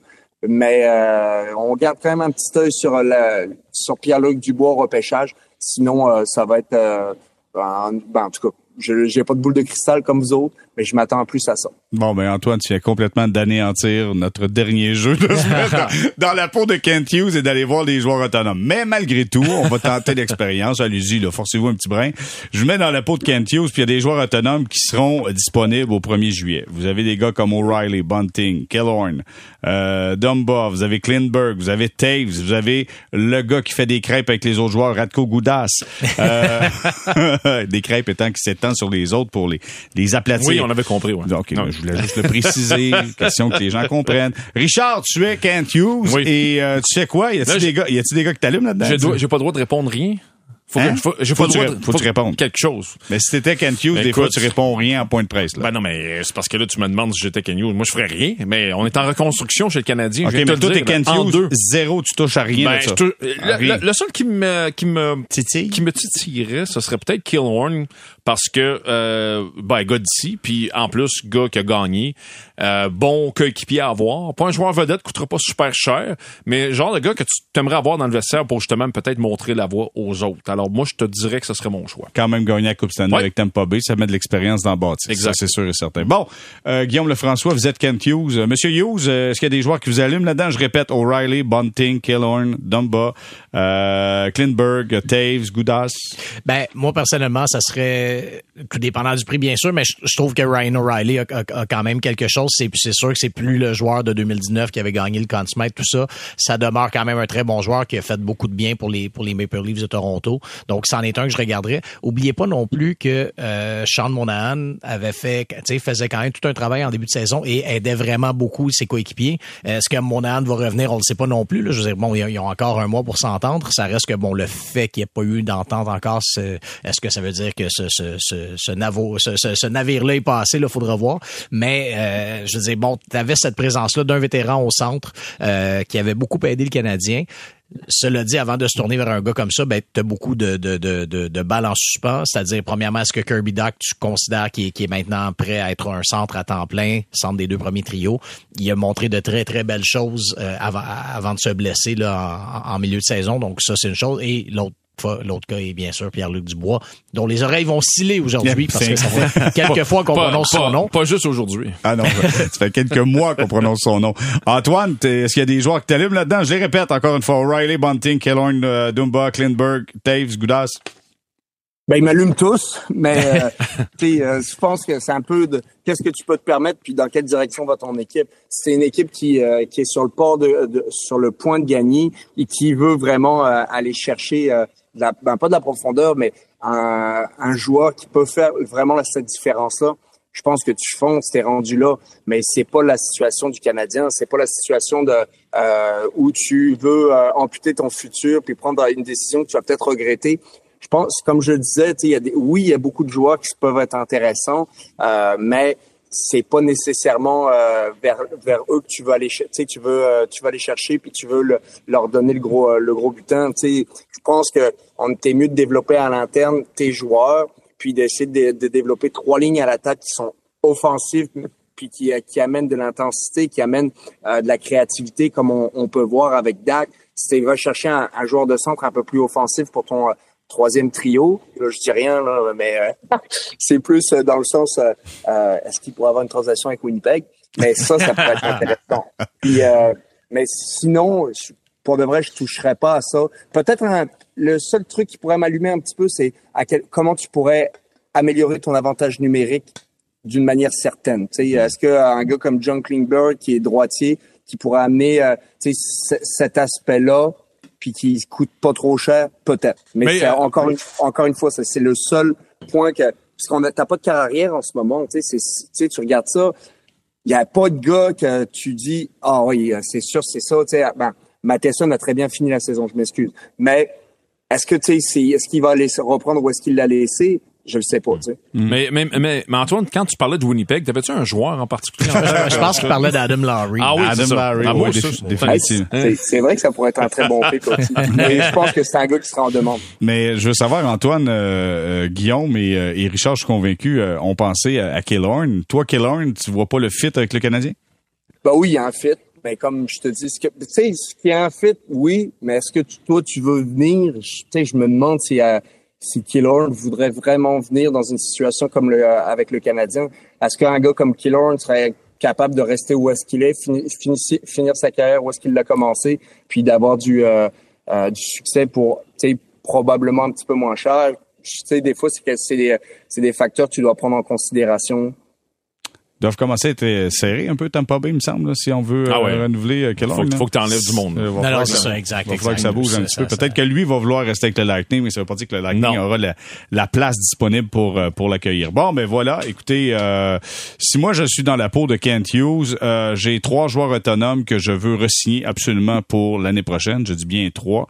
Mais euh, on garde quand même un petit œil sur, le, sur Pierre-Luc Dubois repêchage. Sinon, euh, ça va être... Euh, ben, en tout cas, je j'ai pas de boule de cristal comme vous autres, mais je m'attends plus à ça. Bon, ben Antoine, tu viens complètement d'anéantir notre dernier jeu de dans, la peau de Kent Hughes et d'aller voir les joueurs autonomes. Mais malgré tout, on va tenter l'expérience. Allez-y, forcez-vous un petit brin. Je mets dans la peau de Kent Hughes, puis il y a des joueurs autonomes qui seront disponibles au 1er juillet. Vous avez des gars comme O'Reilly, Bunting, Killorn, euh, Dumba, vous avez Klinberg, vous avez Taves, vous avez le gars qui fait des crêpes avec les autres joueurs, Radko Goudas. Euh, des crêpes étant qui s'étend sur les autres pour les, les aplatir. Oui, on avait compris. Ouais. Donc, je voulais juste le préciser, question que les gens comprennent. Richard, tu es Kent Hughes et euh, tu sais quoi? Y a-t-il des gars, y a-t-il des gars qui t'allument là-dedans? J'ai pas le droit de répondre rien. Faut hein? faut, faut, tu, faut, tu répondre. Quelque chose. Mais si t'étais Ken Hughes, des fois, tu réponds rien en point de presse. Là. Ben non, mais c'est parce que là, tu me demandes si j'étais Ken Hughes. Moi, je ferais rien, mais on est en reconstruction chez le Canadien. OK, mais toi, t'es Ken Hughes, zéro, tu touches à rien ben, de ça. le, seul qui me, qui me, qui me titillerait, ce serait peut-être Killhorn, parce que, euh, ben, gars d'ici, puis en plus, gars qui a gagné, euh, bon coéquipier à avoir. Pas un joueur vedette, coûtera pas super cher, mais genre de gars que tu t'aimerais avoir dans le vestiaire pour justement peut-être montrer la voie aux autres. Alors moi, je te dirais que ce serait mon choix. Quand même gagner la Coupe Stanley avec Tampa Bay, ça met de l'expérience dans le bâtiment. Exact. c'est sûr et certain. Bon, euh, Guillaume Lefrançois, vous êtes Kent Hughes. Euh, Monsieur Hughes, euh, est-ce qu'il y a des joueurs qui vous allument là-dedans? Je répète, O'Reilly, Bunting, Killorn, Dumba, euh, Klinberg, Taves, Goudas. Ben, moi, personnellement, ça serait tout dépendant du prix, bien sûr, mais je, trouve que Ryan O'Reilly a, quand même quelque chose. C'est, c'est sûr que c'est plus le joueur de 2019 qui avait gagné le Conn tout ça. Ça demeure quand même un très bon joueur qui a fait beaucoup de bien pour les, pour les Maple Leafs de Toronto. Donc, c'en est un que je regarderai. Oubliez pas non plus que euh, Sean Monahan avait fait, faisait quand même tout un travail en début de saison et aidait vraiment beaucoup ses coéquipiers. Est-ce que Monahan va revenir? On le sait pas non plus. Je veux dire, bon, ils ont encore un mois pour s'entendre. Ça reste que, bon, le fait qu'il n'y ait pas eu d'entente encore, est-ce que ça veut dire que ce, ce, ce, navire-là est passé? Il faudra voir. Mais, euh, je veux dire, bon, tu avais cette présence-là d'un vétéran au centre euh, qui avait beaucoup aidé le Canadien. Cela dit, avant de se tourner vers un gars comme ça, ben, tu as beaucoup de, de, de, de, balles en suspens. C'est-à-dire, premièrement, est-ce que Kirby Doc, tu considères qu'il est, est, maintenant prêt à être un centre à temps plein, centre des deux premiers trios? Il a montré de très, très belles choses euh, avant, avant de se blesser là, en, en milieu de saison. Donc, ça, c'est une chose. Et l'autre L'autre cas est bien sûr Pierre-Luc Dubois, dont les oreilles vont sciller aujourd'hui parce que ça fait quelques fois qu'on prononce son nom. Pas juste aujourd'hui. Ah non, ça fait quelques mois qu'on prononce son nom. Antoine, est-ce qu'il y a des joueurs que t'allumes là-dedans? Je les répète encore une fois. O'Reilly, Bunting, Killorn, euh, Dumba, Klinberg, Taves, Goudas. Ben, ils m'allument tous, mais euh, euh, je pense que c'est un peu de qu'est-ce que tu peux te permettre, puis dans quelle direction va ton équipe. C'est une équipe qui, euh, qui est sur le port de, sur le point de gagner et qui veut vraiment aller chercher ben, pas de la profondeur, mais un, un joueur qui peut faire vraiment cette différence-là. Je pense que tu fonces, t'es rendu là, mais c'est pas la situation du Canadien, c'est pas la situation de où tu veux amputer ton futur puis prendre une décision que tu vas peut-être regretter je pense, comme je disais, il y a des, oui, il y a beaucoup de joueurs qui peuvent être intéressants, euh, mais c'est pas nécessairement euh, vers vers eux que tu veux aller tu tu veux euh, tu vas aller chercher puis tu veux leur donner le gros le gros butin. Tu sais je pense que on était mieux de développer à l'interne tes joueurs puis d'essayer de, de, développer trois lignes à l'attaque qui sont offensives puis qui qui amènent de l'intensité qui amènent de la créativité comme on, on peut voir avec Dak. C'est va chercher un, un, joueur de centre un peu plus offensif pour ton troisième trio. Là, je dis rien, là, mais euh, c'est plus euh, dans le sens euh, est-ce qu'il pourrait avoir une transaction avec Winnipeg? Mais ça, ça pourrait être intéressant. Puis, mais sinon, pour de vrai, je toucherais pas à ça. Peut-être le seul truc qui pourrait m'allumer un petit peu, c'est à quel, comment tu pourrais améliorer ton avantage numérique d'une manière certaine. Est-ce qu'un gars comme John Klingberg, qui est droitier, qui pourrait amener cet aspect-là puis qui coûte pas trop cher, peut-être. Mais, euh, encore une encore une fois, c'est le seul point que parce qu'on t'as pas de carrière en ce moment, tu sais, c'est tu regardes ça, il y a pas de gars que tu dis ah oui, c'est sûr, c'est ça, tu sais, ben Matheson a très bien fini la saison, je m'excuse. Mais est-ce que tu sais, est-ce qu'il va laisser reprendre ou est-ce qu'il l'a laissé? Je le sais pas, tu sais. Mm. Mais, mais, mais, mais, Antoine, quand tu parlais de Winnipeg, t'avais-tu un joueur en particulier? je pense qu'il parlait d'Adam Lowry. Ah oui, Adam Lowry. Ah, oui, définitivement. C'est vrai que ça pourrait être un très bon pick aussi. mais je pense que c'est un gars qui sera en demande. Mais je veux savoir, Antoine, euh, euh Guillaume et, euh, et, Richard, je suis convaincu, euh, ont pensé à, à Killorn. Toi, Killorn, tu vois pas le fit avec le Canadien? Ben oui, il y a un fit. Mais comme je te dis, tu sais, ce qui est un fit, oui, mais est-ce que toi, tu veux venir? Tu sais, je me demande s'il y a si Killorn voudrait vraiment venir dans une situation comme le, euh, avec le Canadien, est-ce qu'un gars comme Killorn serait capable de rester où est-ce qu'il est, finir, sa carrière où est-ce qu'il l'a commencé, puis d'avoir du, euh, euh, du succès pour, probablement un petit peu moins cher? Tu sais, des fois, c'est des, des facteurs que tu dois prendre en considération doivent commencer à être serrés un peu Tampa Bay, il me semble, si on veut ah euh, renouveler euh, Faut, faut que tu enlèves du monde. non, non, c'est ça, exact. Il va falloir que ça bouge un petit peu. Peut-être que lui va vouloir rester avec le Lightning, mais ça veut pas dire que le Lightning aura la, la, place disponible pour euh, pour l'accueillir. Bon, ben voilà, écoutez, euh, si moi je suis dans la peau de Kent Hughes, euh, j'ai trois joueurs autonomes que je veux resigner absolument pour l'année prochaine. Je dis bien trois.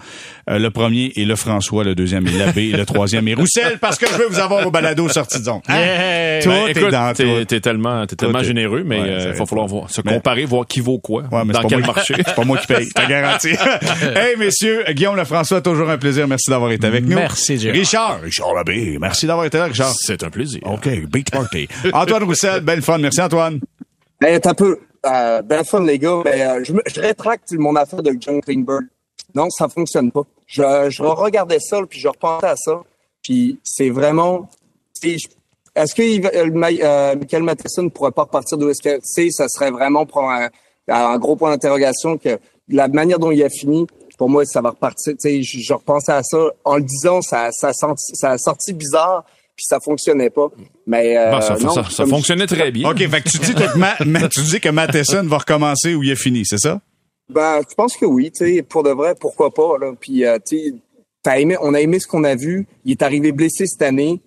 le premier est le François, le deuxième est Labbé, et le troisième est Roussel, parce que je veux vous avoir au balado sorti de zone. Hein? Tout ben, dans tout. T'es tellement tellement généreux, mais il euh, va falloir voir, se comparer, voir qui vaut quoi, dans quel marché. C'est pas moi qui paye, t'as garanti. hey, messieurs, Guillaume Lefrançois, toujours un plaisir. Merci d'avoir été avec nous. Merci, Richard, Richard Labbé, merci d'avoir été là, Richard. C'est un plaisir. OK, beat party. Antoine Roussel, belle fun. Merci, Antoine. Ben, un peu, euh, belle fun, les gars. Mais, euh, je, je, rétracte mon affaire de John Klingberg. Non, ça fonctionne pas. Je, je regardais ça, puis je repensais à ça. Puis c'est vraiment, est-ce que euh, euh, Michael Matheson ne pourrait pas repartir d'où est-ce que c'est? Ça serait vraiment pour un, gros point d'interrogation que la manière dont il a fini, pour moi, ça va repartir. Tu sais, je, repensais à ça en le disant, ça, ça, ça a sorti bizarre. puis ça fonctionnait pas. Mais euh, Bon, ça, non, ça- fonctionnait très bien. OK, fait que tu dis, que Ma- Ma- tu dis que Matheson va recommencer où il est fini, c'est ça? Ben, je pense que oui, tu sais, pour de vrai, pourquoi pas, là. Puis, euh, tu sais, t'as aimé, on a aimé ce qu'on a vu. Il est arrivé blessé cette année.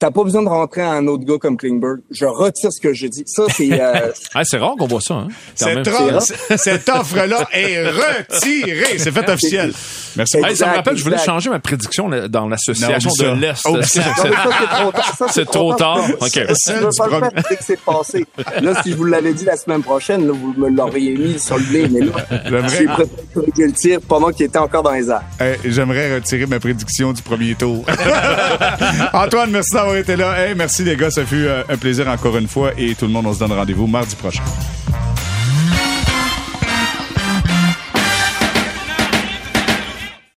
T'as pas besoin de rentrer à un autre gars comme Klingberg. Je retire ce que je dis. Ça, c'est, euh, Ah, c'est rare qu'on voit ça. Hein. Cette, C'est offre- cette offre-là est retirée. C'est fait officiel. Merci. Exact. Hey, ça me rappelle, je voulais exact. changer ma prédiction dans l'association de l'Est. Oh, que c'est trop tard. C'est trop tard? Je Celle veux du pas le premier- faire dès que c'est passé. Là, si je vous l'avais dit la semaine prochaine, là, vous me l'auriez mis sur le blé, mais là, J'aimerais- j'ai préféré corriger le tir pendant qu'il était encore dans les airs. Hey, J'aimerais retirer ma prédiction du premier tour. Antoine, merci d'avoir été là. Merci les gars, ça fut euh, un plaisir encore une fois et tout le monde, on se donne rendez-vous mardi prochain.